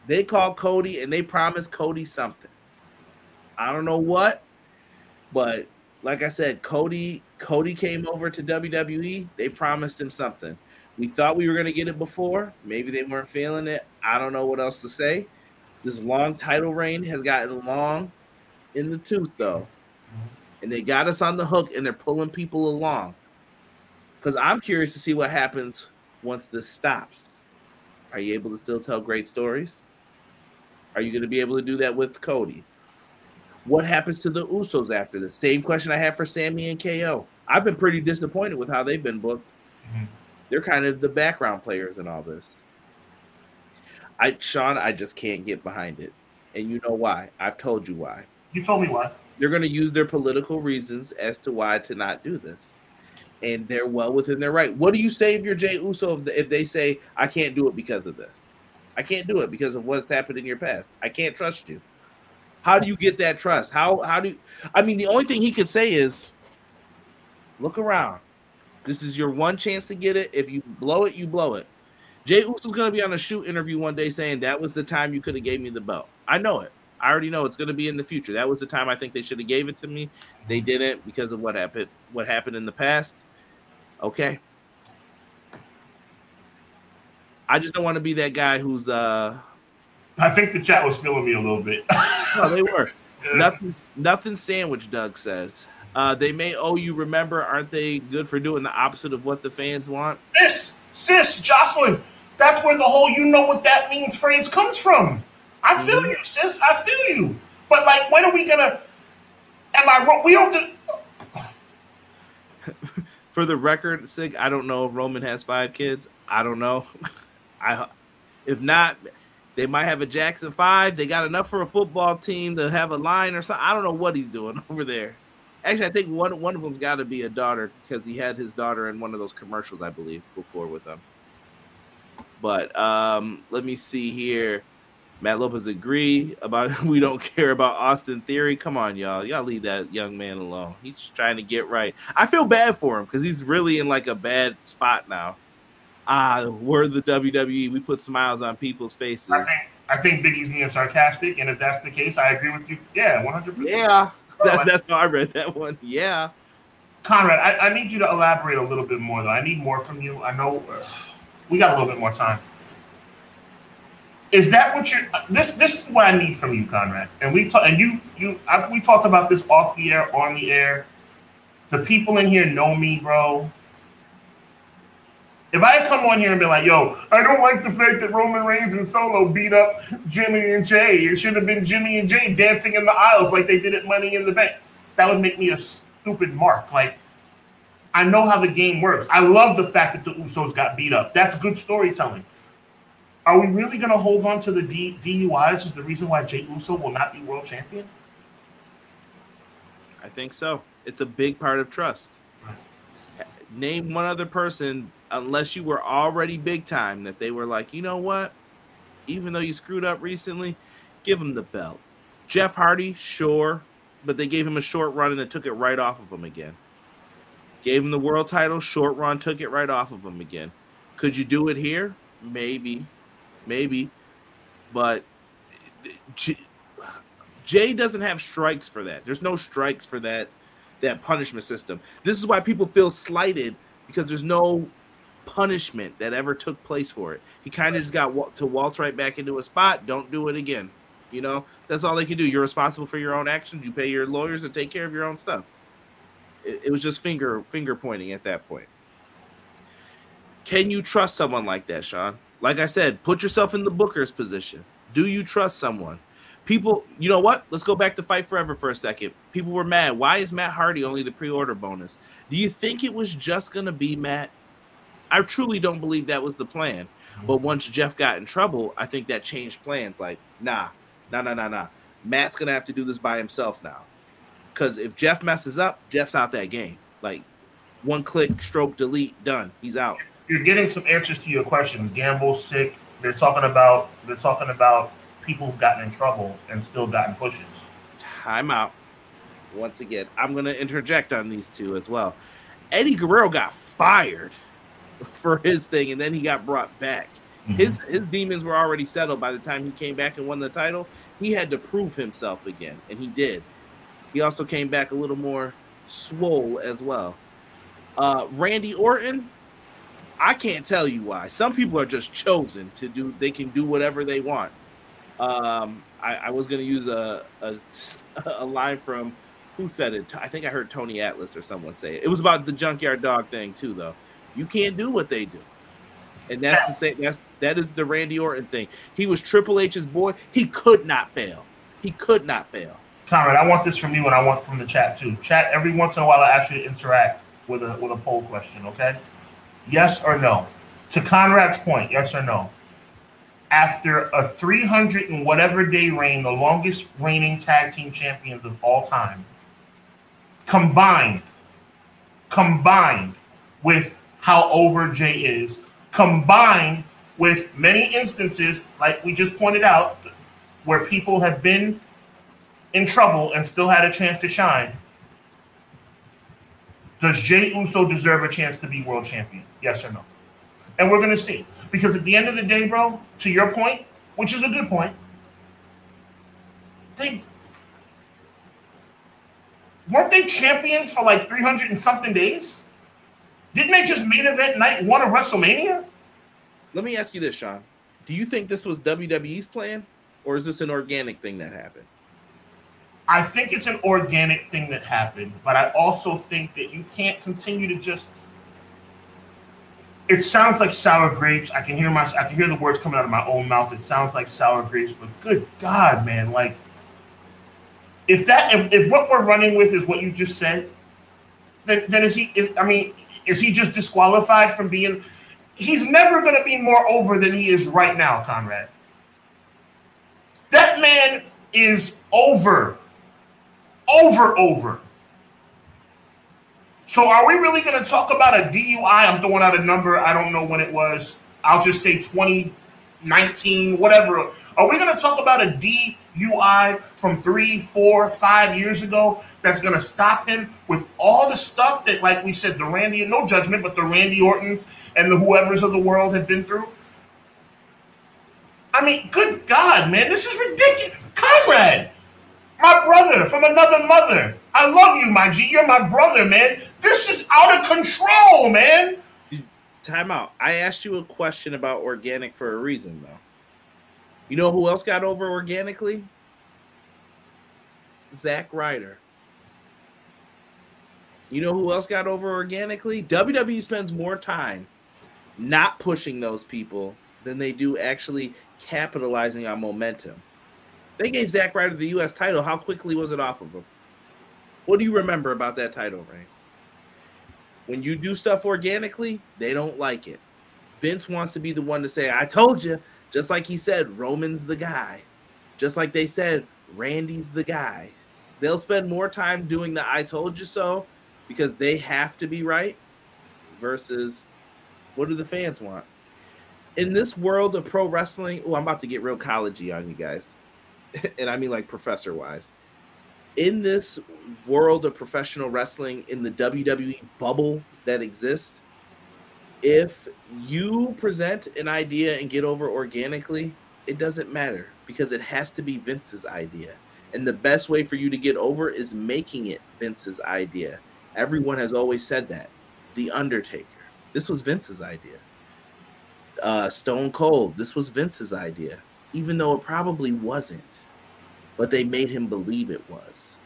They called Cody and they promised Cody something. I don't know what, but like I said, Cody Cody came over to WWE. They promised him something. We thought we were going to get it before. Maybe they weren't feeling it. I don't know what else to say. This long title reign has gotten long in the tooth though, and they got us on the hook, and they're pulling people along. Because I'm curious to see what happens once this stops. Are you able to still tell great stories? Are you going to be able to do that with Cody? What happens to the Usos after this? Same question I have for Sami and KO. I've been pretty disappointed with how they've been booked. Mm-hmm. They're kind of the background players in all this. I Sean, I just can't get behind it. And you know why. I've told you why. You told me why. They're going to use their political reasons as to why to not do this. And they're well within their right. What do you say if you're Jey Uso if they say, I can't do it because of this? I can't do it because of what's happened in your past. I can't trust you. How do you get that trust? How how do you, I mean the only thing he could say is look around. This is your one chance to get it. If you blow it, you blow it. Jey Uso's gonna be on a shoot interview one day saying that was the time you could have gave me the belt. I know it. I already know it's going to be in the future. That was the time I think they should have gave it to me. They didn't because of what happened. What happened in the past? Okay. I just don't want to be that guy who's. uh I think the chat was feeling me a little bit. <laughs> no, they were. <laughs> nothing, nothing sandwich. Doug says uh, they may owe you. Remember, aren't they good for doing the opposite of what the fans want? This, sis, Jocelyn, that's where the whole "you know what that means" phrase comes from. I feel mm-hmm. you, sis. I feel you. But like, when are we gonna? Am I wrong? We don't do. For the record, Sig, I don't know if Roman has five kids. I don't know. <laughs> I, if not, they might have a Jackson five. They got enough for a football team to have a line or something. I don't know what he's doing <laughs> over there. Actually, I think one one of them's got to be a daughter because he had his daughter in one of those commercials, I believe, before with them. But um, let me see here. Matt Lopez agree about <laughs> we don't care about Austin Theory. Come on, y'all. Y'all leave that young man alone. He's trying to get right. I feel bad for him because he's really in like a bad spot now. Ah, we're the WWE. We put smiles on people's faces. I think, I think Biggie's being sarcastic, and if that's the case, I agree with you. Yeah, one hundred percent. Yeah, <laughs> that, that's how I read that one. Yeah, Conrad, I, I, need you to elaborate a little bit more, though. I need more from you. I know uh, we got a little bit more time. Is that what you're? This this is what I need from you, Conrad. And we've talked, and you you I, we talked about this off the air, on the air. The people in here know me, bro. If I come on here and be like, "Yo, I don't like the fact that Roman Reigns and Solo beat up Jimmy and Jey. It should have been Jimmy and Jey dancing in the aisles like they did at Money in the Bank," that would make me a stupid mark. Like, I know how the game works. I love the fact that the Usos got beat up. That's good storytelling. Are we really going to hold on to the D- DUIs as the reason why Jey Uso will not be world champion? I think so. It's a big part of trust. Name one other person, unless you were already big time, that they were like, you know what? Even though you screwed up recently, give him the belt. Jeff Hardy, sure, but they gave him a short run and they took it right off of him again. Gave him the world title, short run, took it right off of him again. Could you do it here? Maybe maybe, but Jey doesn't have strikes for that. There's no strikes for that that punishment system. This is why people feel slighted because there's no punishment that ever took place for it. He kind of just got to waltz right back into a spot. Don't do it again. You know, that's all they can do. You're responsible for your own actions. You pay your lawyers and take care of your own stuff. It, it was just finger finger pointing at that point. Can you trust someone like that, Sean? Like I said, put yourself in the Booker's position. Do you trust someone? People, you know what? Let's go back to Fight Forever for a second. People were mad. Why is Matt Hardy only the pre-order bonus? Do you think it was just gonna be Matt? I truly don't believe that was the plan. Mm-hmm. But once Jeff got in trouble, I think that changed plans. Like, nah, nah, nah, nah, nah. Matt's gonna have to do this by himself now. Because if Jeff messes up, Jeff's out that game. Like, one click, stroke, delete, done. He's out you're getting some answers to your questions. Gamble sick. They're talking about they're talking about people who've gotten in trouble and still gotten pushes. Time out. Once again, I'm going to interject on these two as well. Eddie Guerrero got fired <laughs> for his thing, and then he got brought back. Mm-hmm. His his demons were already settled by the time he came back and won the title. He had to prove himself again, and he did. He also came back a little more swole as well. Uh, Randy Orton, I can't tell you why. Some people are just chosen to do. They can do whatever they want. Um, I, I was going to use a, a, <laughs> a line from who said it. I think I heard Tony Atlas or someone say it. It was about the junkyard dog thing too, though. You can't do what they do, and that's the same. That's that is the Randy Orton thing. He was Triple H's boy. He could not fail. He could not fail. Conrad, I want this from you, and I want from the chat too. Chat every once in a while. I actually interact with a with a poll question. Okay. Yes or no? To Conrad's point, yes or no? After a 300 and whatever day reign, the longest reigning tag team champions of all time, combined, combined with how over Jey is, combined with many instances, like we just pointed out, where people have been in trouble and still had a chance to shine. Does Jey Uso deserve a chance to be world champion? Yes or no? And we're going to see. Because at the end of the day, bro, to your point, which is a good point, they weren't they champions for like 300 and something days? Didn't they just main event night one of WrestleMania? Let me ask you this, Sean. Do you think this was WWE's plan, or is this an organic thing that happened? I think it's an organic thing that happened, but I also think that you can't continue to just. It sounds like sour grapes. I can hear my I can hear the words coming out of my own mouth. It sounds like sour grapes, but good God, man! Like, if that if, if what we're running with is what you just said, then then is he? Is, I mean, is he just disqualified from being? He's never going to be more over than he is right now, Conrad. That man is over over, over. So are we really going to talk about a DUI? I'm throwing out a number. I don't know when it was. I'll just say 2019, whatever. Are we going to talk about a DUI from three, four, five years ago that's going to stop him with all the stuff that, like we said, the Randy, no judgment, but the Randy Ortons and the whoever's of the world have been through? I mean, good God, man, this is ridiculous. Conrad, my brother from another mother. I love you, my G. You're my brother, man. This is out of control, man. Time out. I asked you a question about organic for a reason, though. You know who else got over organically? Zack Ryder. You know who else got over organically? WWE spends more time not pushing those people than they do actually capitalizing on momentum. They gave Zack Ryder the U.S. title. How quickly was it off of him? What do you remember about that title, Ray? When you do stuff organically, they don't like it. Vince wants to be the one to say, I told you, just like he said, Roman's the guy. Just like they said, Randy's the guy. They'll spend more time doing the I told you so because they have to be right versus what do the fans want? In this world of pro wrestling, oh, I'm about to get real collegey on you guys. <laughs> and I mean like professor wise. In this world of professional wrestling, in the WWE bubble that exists, if you present an idea and get over organically, it doesn't matter because it has to be Vince's idea. And the best way for you to get over is making it Vince's idea. Everyone has always said that. The Undertaker, this was Vince's idea. Uh, Stone Cold, this was Vince's idea even though it probably wasn't, but they made him believe it was.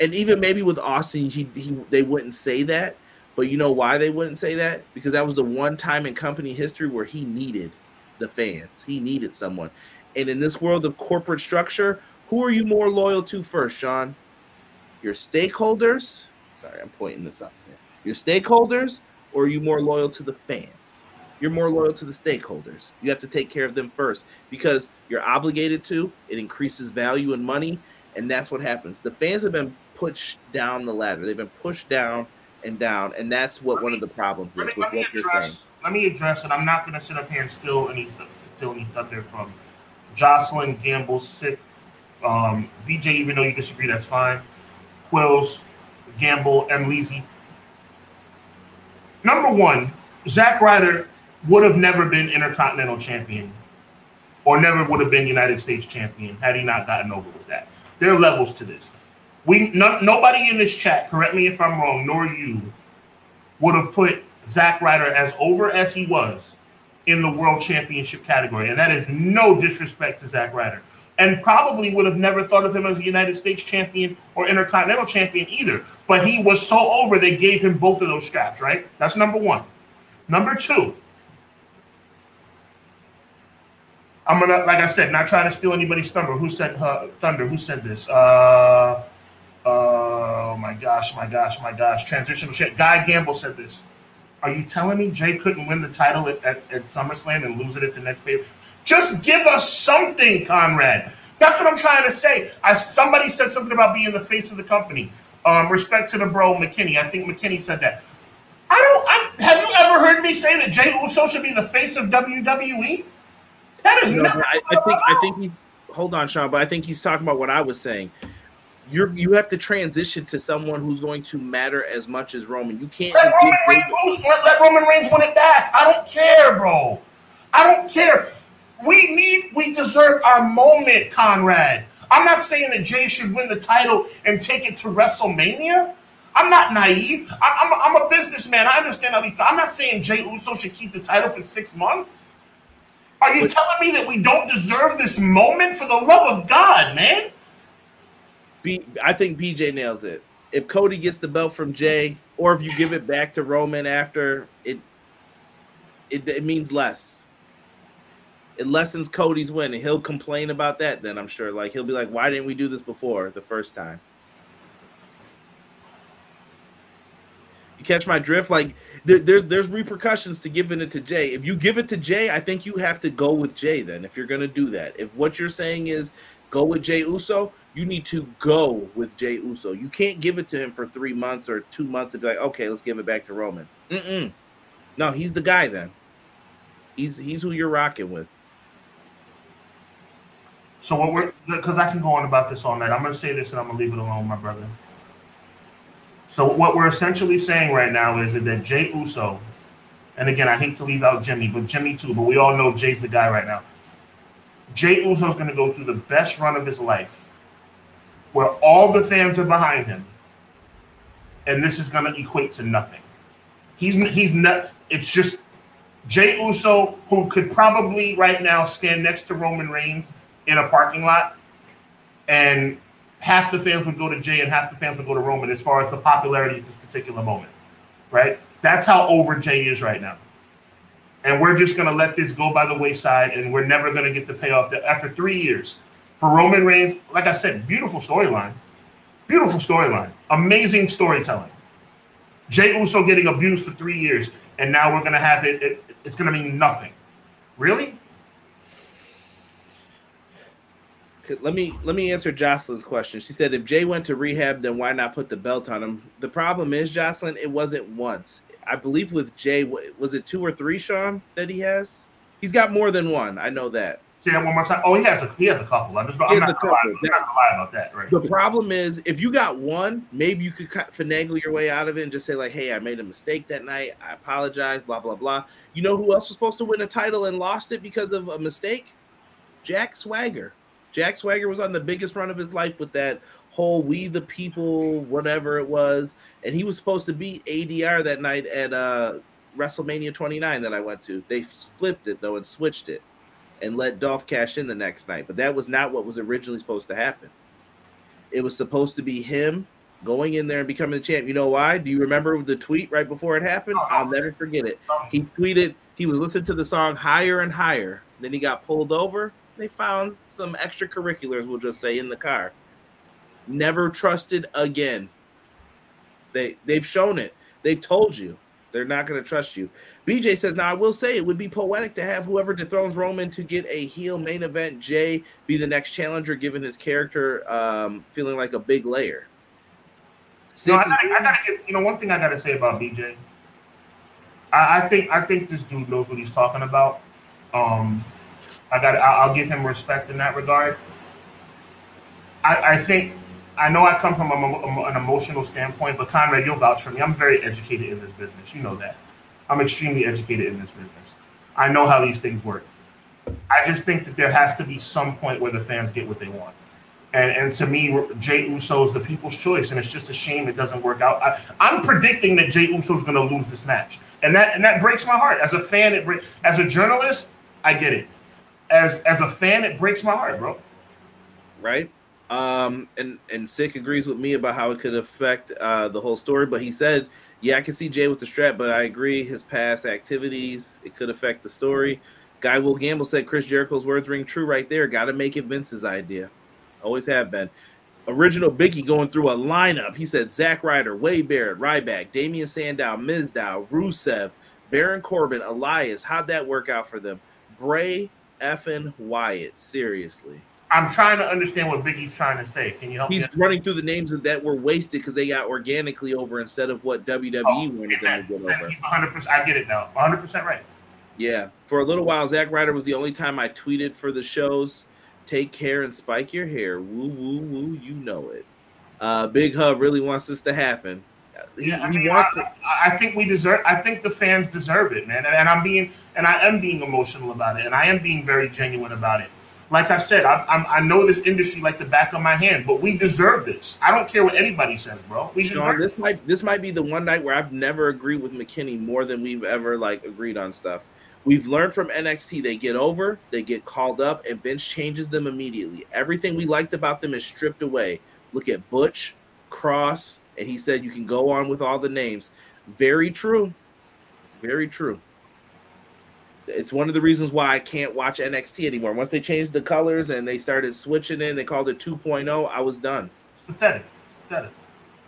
And even maybe with Austin, he, he they wouldn't say that, but you know why they wouldn't say that? Because that was the one time in company history where he needed the fans. He needed someone. And in this world of corporate structure, who are you more loyal to first, Sean? Your stakeholders? Sorry, I'm pointing this up here. Your stakeholders, or are you more loyal to the fans? You're more loyal to the stakeholders. You have to take care of them first because you're obligated to. It increases value and money, and that's what happens. The fans have been pushed down the ladder. They've been pushed down and down, and that's what one of the problems is. Let me, let me address. Let me address, and I'm not going to sit up here and steal any steal any thunder from Jocelyn Gamble, sick. Um, BJ, even though you disagree, that's fine. Quills, Gamble, and Leezy. Number one, Zack Ryder would have never been Intercontinental Champion or never would have been United States Champion had he not gotten over with that. There are levels to this. We no, nobody in this chat, correct me if I'm wrong, nor you, would have put Zack Ryder as over as he was in the World Championship category, and that is no disrespect to Zack Ryder, and probably would have never thought of him as a United States Champion or Intercontinental Champion either. But he was so over they gave him both of those straps. Right? That's number one. Number two, I'm gonna, like I said, not trying to steal anybody's thunder. Who said uh, thunder? Who said this? Uh, uh, oh my gosh, my gosh, my gosh. Transitional shit. Guy Gamble said this. Are you telling me Jey couldn't win the title at, at, at SummerSlam and lose it at the next pay? Just give us something, Conrad. That's what I'm trying to say. I somebody said something about being the face of the company. Um, respect to the bro McKinney. I think McKinney said that. I don't. I, have you ever heard me say that Jey Uso should be the face of WWE? That is not. I, I think. I think he. Hold on, Sean, but I think he's talking about what I was saying. You're you have to transition to someone who's going to matter as much as Roman. You can't let Roman Reigns let, let Roman Reigns win it back. I don't care, bro. I don't care. We need, we deserve our moment, Conrad. I'm not saying that Jey should win the title and take it to WrestleMania. I'm not naive. I'm, I'm, I'm a businessman. I understand how these. I'm not saying Jey Uso should keep the title for six months. Are you but, telling me that we don't deserve this moment? For the love of God, man! B, I think BJ nails it. If Cody gets the belt from Jey, or if you give it back to Roman after, it it, it means less. It lessens Cody's win, and he'll complain about that. Then I'm sure, like he'll be like, "Why didn't we do this before the first time?" You catch my drift? Like there, there's there's repercussions to giving it to Jey. If you give it to Jey, I think you have to go with Jey. Then, if you're gonna do that, if what you're saying is go with Jey Uso, you need to go with Jey Uso. You can't give it to him for three months or two months and be like, okay, let's give it back to Roman. Mm-mm. No, he's the guy. Then he's he's who you're rocking with. So what we're because I can go on about this all night. I'm gonna say this and I'm gonna leave it alone, my brother. So what we're essentially saying right now is that Jey Uso, and again, I hate to leave out Jimmy, but Jimmy too, but we all know Jey's the guy right now. Jey Uso is going to go through the best run of his life, where all the fans are behind him, and this is going to equate to nothing. He's he's not. It's just Jey Uso, who could probably right now stand next to Roman Reigns in a parking lot, and half the fans would go to Jey and half the fans would go to Roman as far as the popularity at this particular moment, right? That's how over Jey is right now. And we're just going to let this go by the wayside and we're never going to get the payoff that after three years. For Roman Reigns, like I said, beautiful storyline. Beautiful storyline. Amazing storytelling. Jey Uso getting abused for three years, and now we're going to have it, it it's going to mean nothing. Really? Let me let me answer Jocelyn's question. She said if Jey went to rehab, then why not put the belt on him? The problem is, Jocelyn, it wasn't once. I believe with Jey, was it two or three, Sean, that he has? He's got more than one. I know that. Say that one more time. Oh, he has a he has a couple. I'm just I'm not, gonna lie, I'm not gonna lie about that. Right. The problem is, if you got one, maybe you could finagle your way out of it and just say like, "Hey, I made a mistake that night. I apologize." Blah blah blah. You know who else was supposed to win a title and lost it because of a mistake? Jack Swagger. Jack Swagger was on the biggest run of his life with that whole "We the People" whatever it was, and he was supposed to beat ADR that night at uh, WrestleMania 29 that I went to. They flipped it though and switched it, and let Dolph cash in the next night. But that was not what was originally supposed to happen. It was supposed to be him going in there and becoming the champ. You know why? Do you remember the tweet right before it happened? I'll never forget it. He tweeted he was listening to the song Higher and Higher. Then he got pulled over they found some extracurriculars, we'll just say, in the car. Never trusted again. They they've shown it. They've told you they're not going to trust you. BJ says, now I will say it would be poetic to have whoever dethrones Roman to get a heel main event Jey be the next challenger, given his character um, feeling like a big layer. No, I gotta, I gotta you know, one thing I gotta say about BJ. I, I think I think this dude knows what he's talking about. Um, I got. I'll give him respect in that regard. I, I think I know I come from a, an emotional standpoint, but Conrad, you'll vouch for me. I'm very educated in this business. You know that. I'm extremely educated in this business. I know how these things work. I just think that there has to be some point where the fans get what they want. And, and to me, Jey Uso is the people's choice, and it's just a shame it doesn't work out. I, am predicting that Jey Uso is going to lose this match, and that and that breaks my heart. As a fan, it as a journalist, I get it as as a fan, it breaks my heart, bro. Right. Um, and and Sick agrees with me about how it could affect uh, the whole story. But he said, "Yeah, I can see Jey with the strap, but I agree his past activities it could affect the story." Guy Will Gamble said Chris Jericho's words ring true right there. Got to make it Vince's idea. Always have been. Original Biggie going through a lineup. He said Zack Ryder, Wade Barrett, Ryback, Damien Sandow, Mizdow, Rusev, Baron Corbin, Elias. How'd that work out for them? Bray, effing Wyatt. Seriously. I'm trying to understand what Biggie's trying to say. Can you help me? He's me? running through the names that were wasted because they got organically over instead of what WWE oh, wanted them to get over. He's 100%. I get it now. 100% right. Yeah. For a little while, Zack Ryder was the only time I tweeted for the shows. Take care and spike your hair. Woo, woo, woo. You know it. Uh, Big Hub really wants this to happen. He, yeah, I, mean, I, I, think we deserve. I think the fans deserve it, man. And, and, I'm being, and I am being emotional about it, and I am being very genuine about it. Like I said, I, I'm, I know this industry like the back of my hand, but we deserve this. I don't care what anybody says, bro. We Sean, this might this might be the one night where I've never agreed with McKinney more than we've ever like agreed on stuff. We've learned from NXT. They get over, they get called up, and Vince changes them immediately. Everything we liked about them is stripped away. Look at Butch, Cross, and he said you can go on with all the names. Very true. Very true. It's one of the reasons why I can't watch NXT anymore. Once they changed the colors and they started switching in, they called it 2.0, I was done. Pathetic. Pathetic.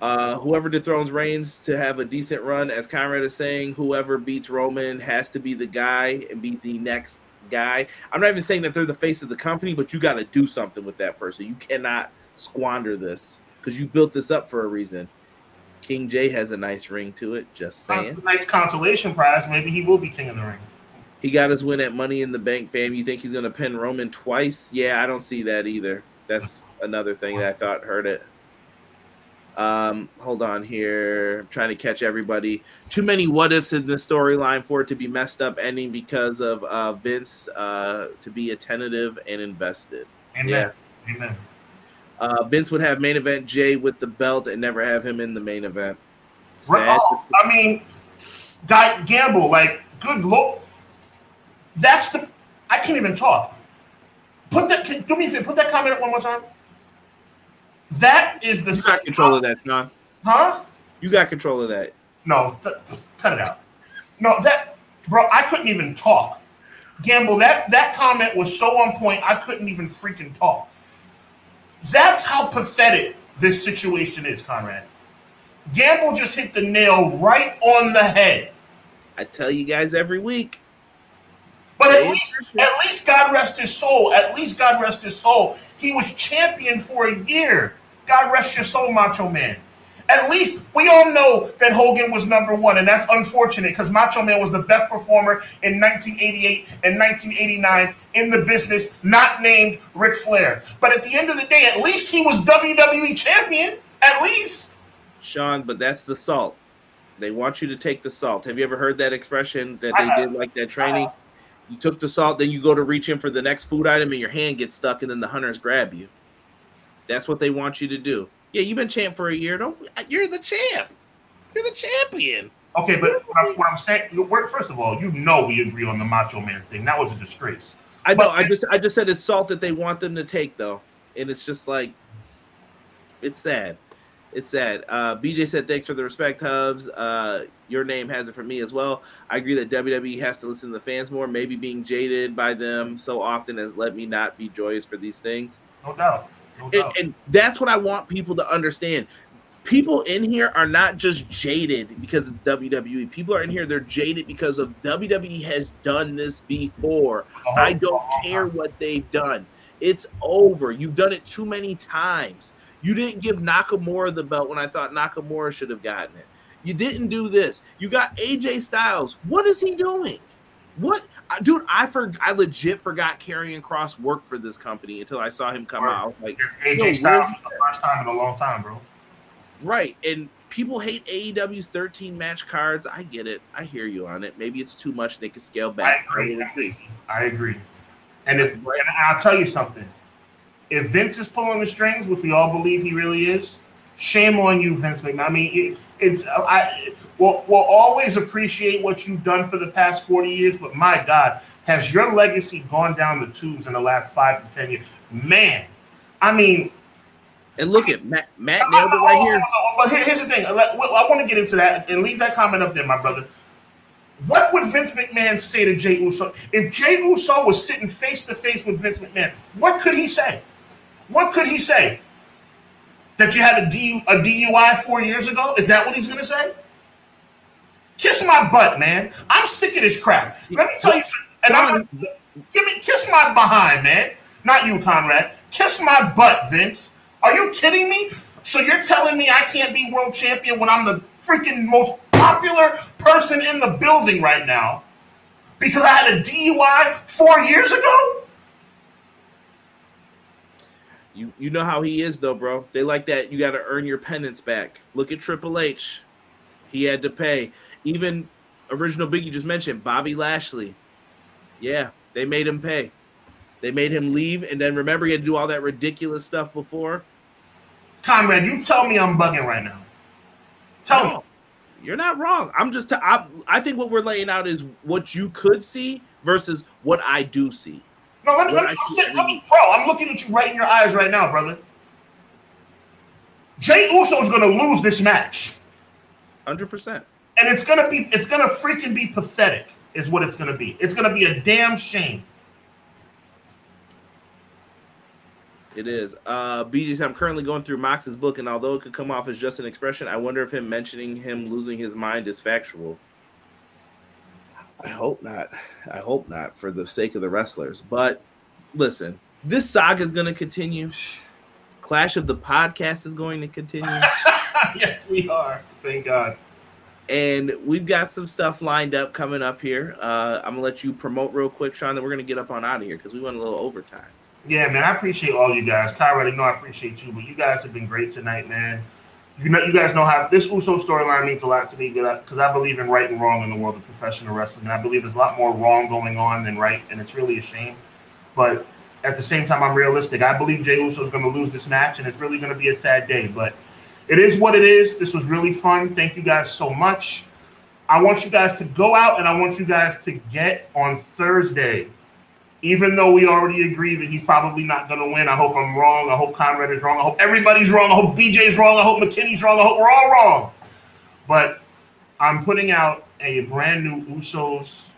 Uh, whoever dethrones Reigns to have a decent run, as Conrad is saying, whoever beats Roman has to be the guy and be the next guy. I'm not even saying that they're the face of the company, but you got to do something with that person. You cannot squander this because you built this up for a reason. King J has a nice ring to it. Just saying. Nice consolation prize. Maybe he will be king of the ring. He got his win at Money in the Bank, fam. You think he's gonna pin Roman twice? Yeah, I don't see that either. That's another thing that I thought hurt it. Um, hold on here. I'm trying to catch everybody. Too many what ifs in the storyline for it to be messed up ending because of uh, Vince uh, to be attentive and invested. Amen. Yeah. Amen. Uh, Vince would have main event Jey with the belt and never have him in the main event. Sad. Oh, I mean, guy gamble like good look. That's the. I can't even talk. Put that. Can, do me a favor. Put that comment up one more time. That is the. You got control of that, John. Huh? You got control of that. No, th- cut it out. No, that, bro. I couldn't even talk. Gamble. That that comment was so on point. I couldn't even freaking talk. That's how pathetic this situation is, Conrad. Gamble just hit the nail right on the head. I tell you guys every week. But at least, at least God rest his soul. At least God rest his soul. He was champion for a year. God rest your soul, Macho Man. At least we all know that Hogan was number one, and that's unfortunate because Macho Man was the best performer in 1988 and 1989 in the business, not named Ric Flair. But at the end of the day, at least he was WWE champion. At least. Sean, but that's the salt. They want you to take the salt. Have you ever heard that expression that they did like that training? You took the salt, then you go to reach in for the next food item, and your hand gets stuck, and then the hunters grab you. That's what they want you to do. Yeah, you've been champ for a year. Don't you're the champ. You're the champion. Okay, but what I'm, what I'm saying, first of all, you know we agree on the Macho Man thing. That was a disgrace. I know. But, I just I just said it's salt that they want them to take though, and it's just like it's sad. It's sad. Uh, BJ said thanks for the respect, Hubs. Uh, your name has it for me as well. I agree that WWE has to listen to the fans more. Maybe being jaded by them so often has let me not be joyous for these things. No doubt. No doubt. And, and that's what I want people to understand. People in here are not just jaded because it's WWE. People are in here, they're jaded because of WWE has done this before. Oh, I don't care what they've done. It's over. You've done it too many times. You didn't give Nakamura the belt when I thought Nakamura should have gotten it. You didn't do this. You got AJ Styles. What is he doing? What, uh, dude? I for I legit forgot Karrion Cross worked for this company until I saw him come out. Like AJ Styles was the first time in a long time, bro. Right, and people hate AEW's 13 match cards. I get it. I hear you on it. Maybe it's too much. They could scale back. I agree. I agree. And if and I'll tell you something, if Vince is pulling the strings, which we all believe he really is, shame on you, Vince McMahon. I mean, it, it's uh, I will will always appreciate what you've done for the past forty years, but my God, has your legacy gone down the tubes in the last five to ten years? Man, I mean. And look at Matt. Matt nailed it right here. But here's the thing. I want to get into that and leave that comment up there, my brother. What would Vince McMahon say to Jey Uso if Jey Uso was sitting face to face with Vince McMahon? What could he say? What could he say? That you had a, D, a DUI four years ago? Is that what he's going to say? Kiss my butt, man. I'm sick of this crap. Let me tell you, and I'm give me kiss my behind, man. Not you, Conrad. Kiss my butt, Vince. Are you kidding me? So you're telling me I can't be world champion when I'm the freaking most popular person in the building right now because I had a DUI four years ago? You you know how he is though, bro. They like that. You got to earn your penance back. Look at Triple H. He had to pay. Even original Biggie just mentioned Bobby Lashley. Yeah, they made him pay. They made him leave, and then remember he had to do all that ridiculous stuff before. Conrad, you tell me I'm bugging right now. Tell no, me. You're not wrong. I'm just. T- I'm, I think what we're laying out is what you could see versus what I do see. No, let me, let me, I'm, sitting, let me, bro. I'm looking at you right in your eyes right now, brother. Jey Uso is going to lose this match. Hundred percent. And it's gonna be it's gonna freaking be pathetic, is what it's gonna be. It's gonna be a damn shame. It is. Uh BJ said, I'm currently going through Mox's book, and although it could come off as just an expression, I wonder if him mentioning him losing his mind is factual. I hope not. I hope not for the sake of the wrestlers. But listen, this saga is going to continue. Clash of the podcast is going to continue. <laughs> yes, we are. Thank God. And we've got some stuff lined up coming up here. Uh, I'm gonna let you promote real quick, Sean. That we're gonna get up on out of here because we went a little overtime. Yeah, man. I appreciate all you guys. Kyra, I know I appreciate you, but you guys have been great tonight, man. You know, you guys know how this Uso storyline means a lot to me because I believe in right and wrong in the world of professional wrestling. And I believe there's a lot more wrong going on than right, and it's really a shame. But at the same time, I'm realistic. I believe Jey Uso is going to lose this match, and it's really going to be a sad day. But it is what it is. This was really fun. Thank you guys so much. I want you guys to go out and I want you guys to get on Thursday. Even though we already agree that he's probably not going to win, I hope I'm wrong. I hope Conrad is wrong. I hope everybody's wrong. I hope BJ's wrong. I hope McKinney's wrong. I hope we're all wrong. But I'm putting out a brand new Usos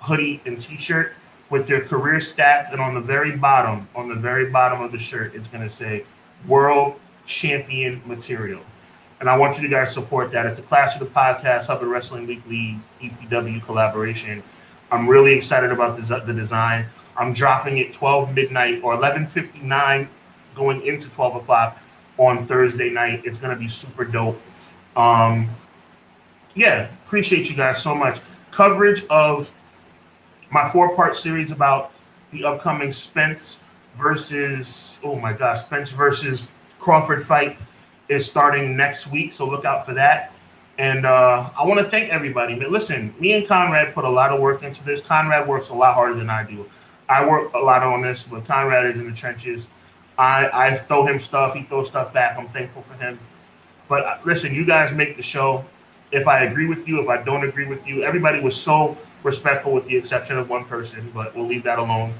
hoodie and t-shirt with their career stats and on the very bottom on the very bottom of the shirt it's going to say world champion material and i want you to guys support that it's a clash of the podcast hubbard wrestling weekly epw collaboration i'm really excited about the, design. I'm dropping it 12 midnight or 11.59 going into 12 o'clock on thursday night. It's to be super dope. Um yeah appreciate you guys so much. Coverage of my four part series about the upcoming Spence versus oh my gosh, Spence versus Crawford fight is starting next week, so look out for that. And uh, I want to thank everybody. But listen, me and Conrad put a lot of work into this. Conrad works a lot harder than I do. I work a lot on this, but Conrad is in the trenches. I, I throw him stuff, he throws stuff back. I'm thankful for him. But uh, listen, you guys make the show. If I agree with you, if I don't agree with you, everybody was so respectful with the exception of one person, but we'll leave that alone.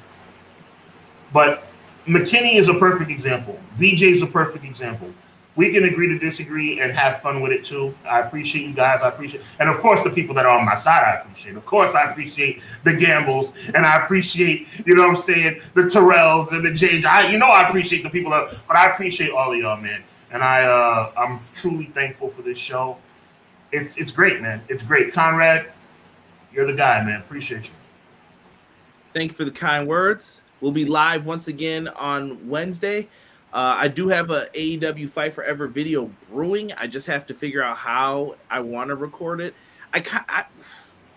But McKinney is a perfect example. BJ is a perfect example. We can agree to disagree and have fun with it too. I appreciate you guys. I appreciate, and of course, the people that are on my side, I appreciate. Of course, I appreciate the gambles, and I appreciate, you know, what I'm saying, the Terrells and the James. I, you know, I appreciate the people that, but I appreciate all of y'all, man. And I, uh, I'm truly thankful for this show. It's, it's great, man. It's great, Conrad. You're the guy, man. Appreciate you. Thank you for the kind words. We'll be live once again on Wednesday. Uh, I do have a AEW Fight Forever video brewing. I just have to figure out how I want to record it. I, I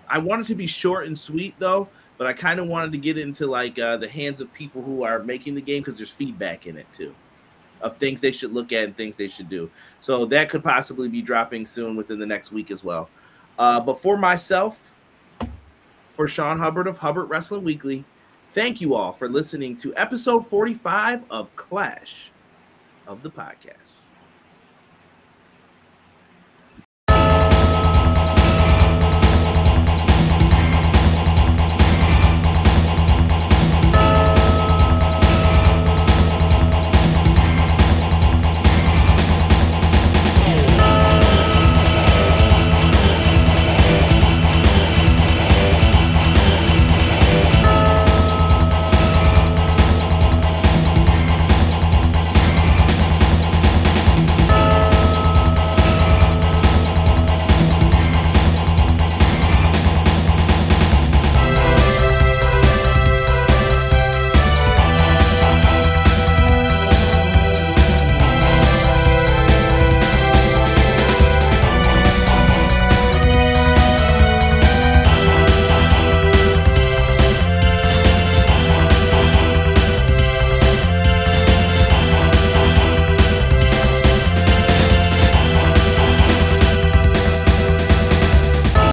I want it to be short and sweet though, but I kind of wanted to get into like uh, the hands of people who are making the game because there's feedback in it too, of things they should look at and things they should do. So that could possibly be dropping soon within the next week as well. Uh, but for myself, for Sean Hubbard of Hubbard Wrestling Weekly. Thank you all for listening to episode 45 of Clash of the Podcast.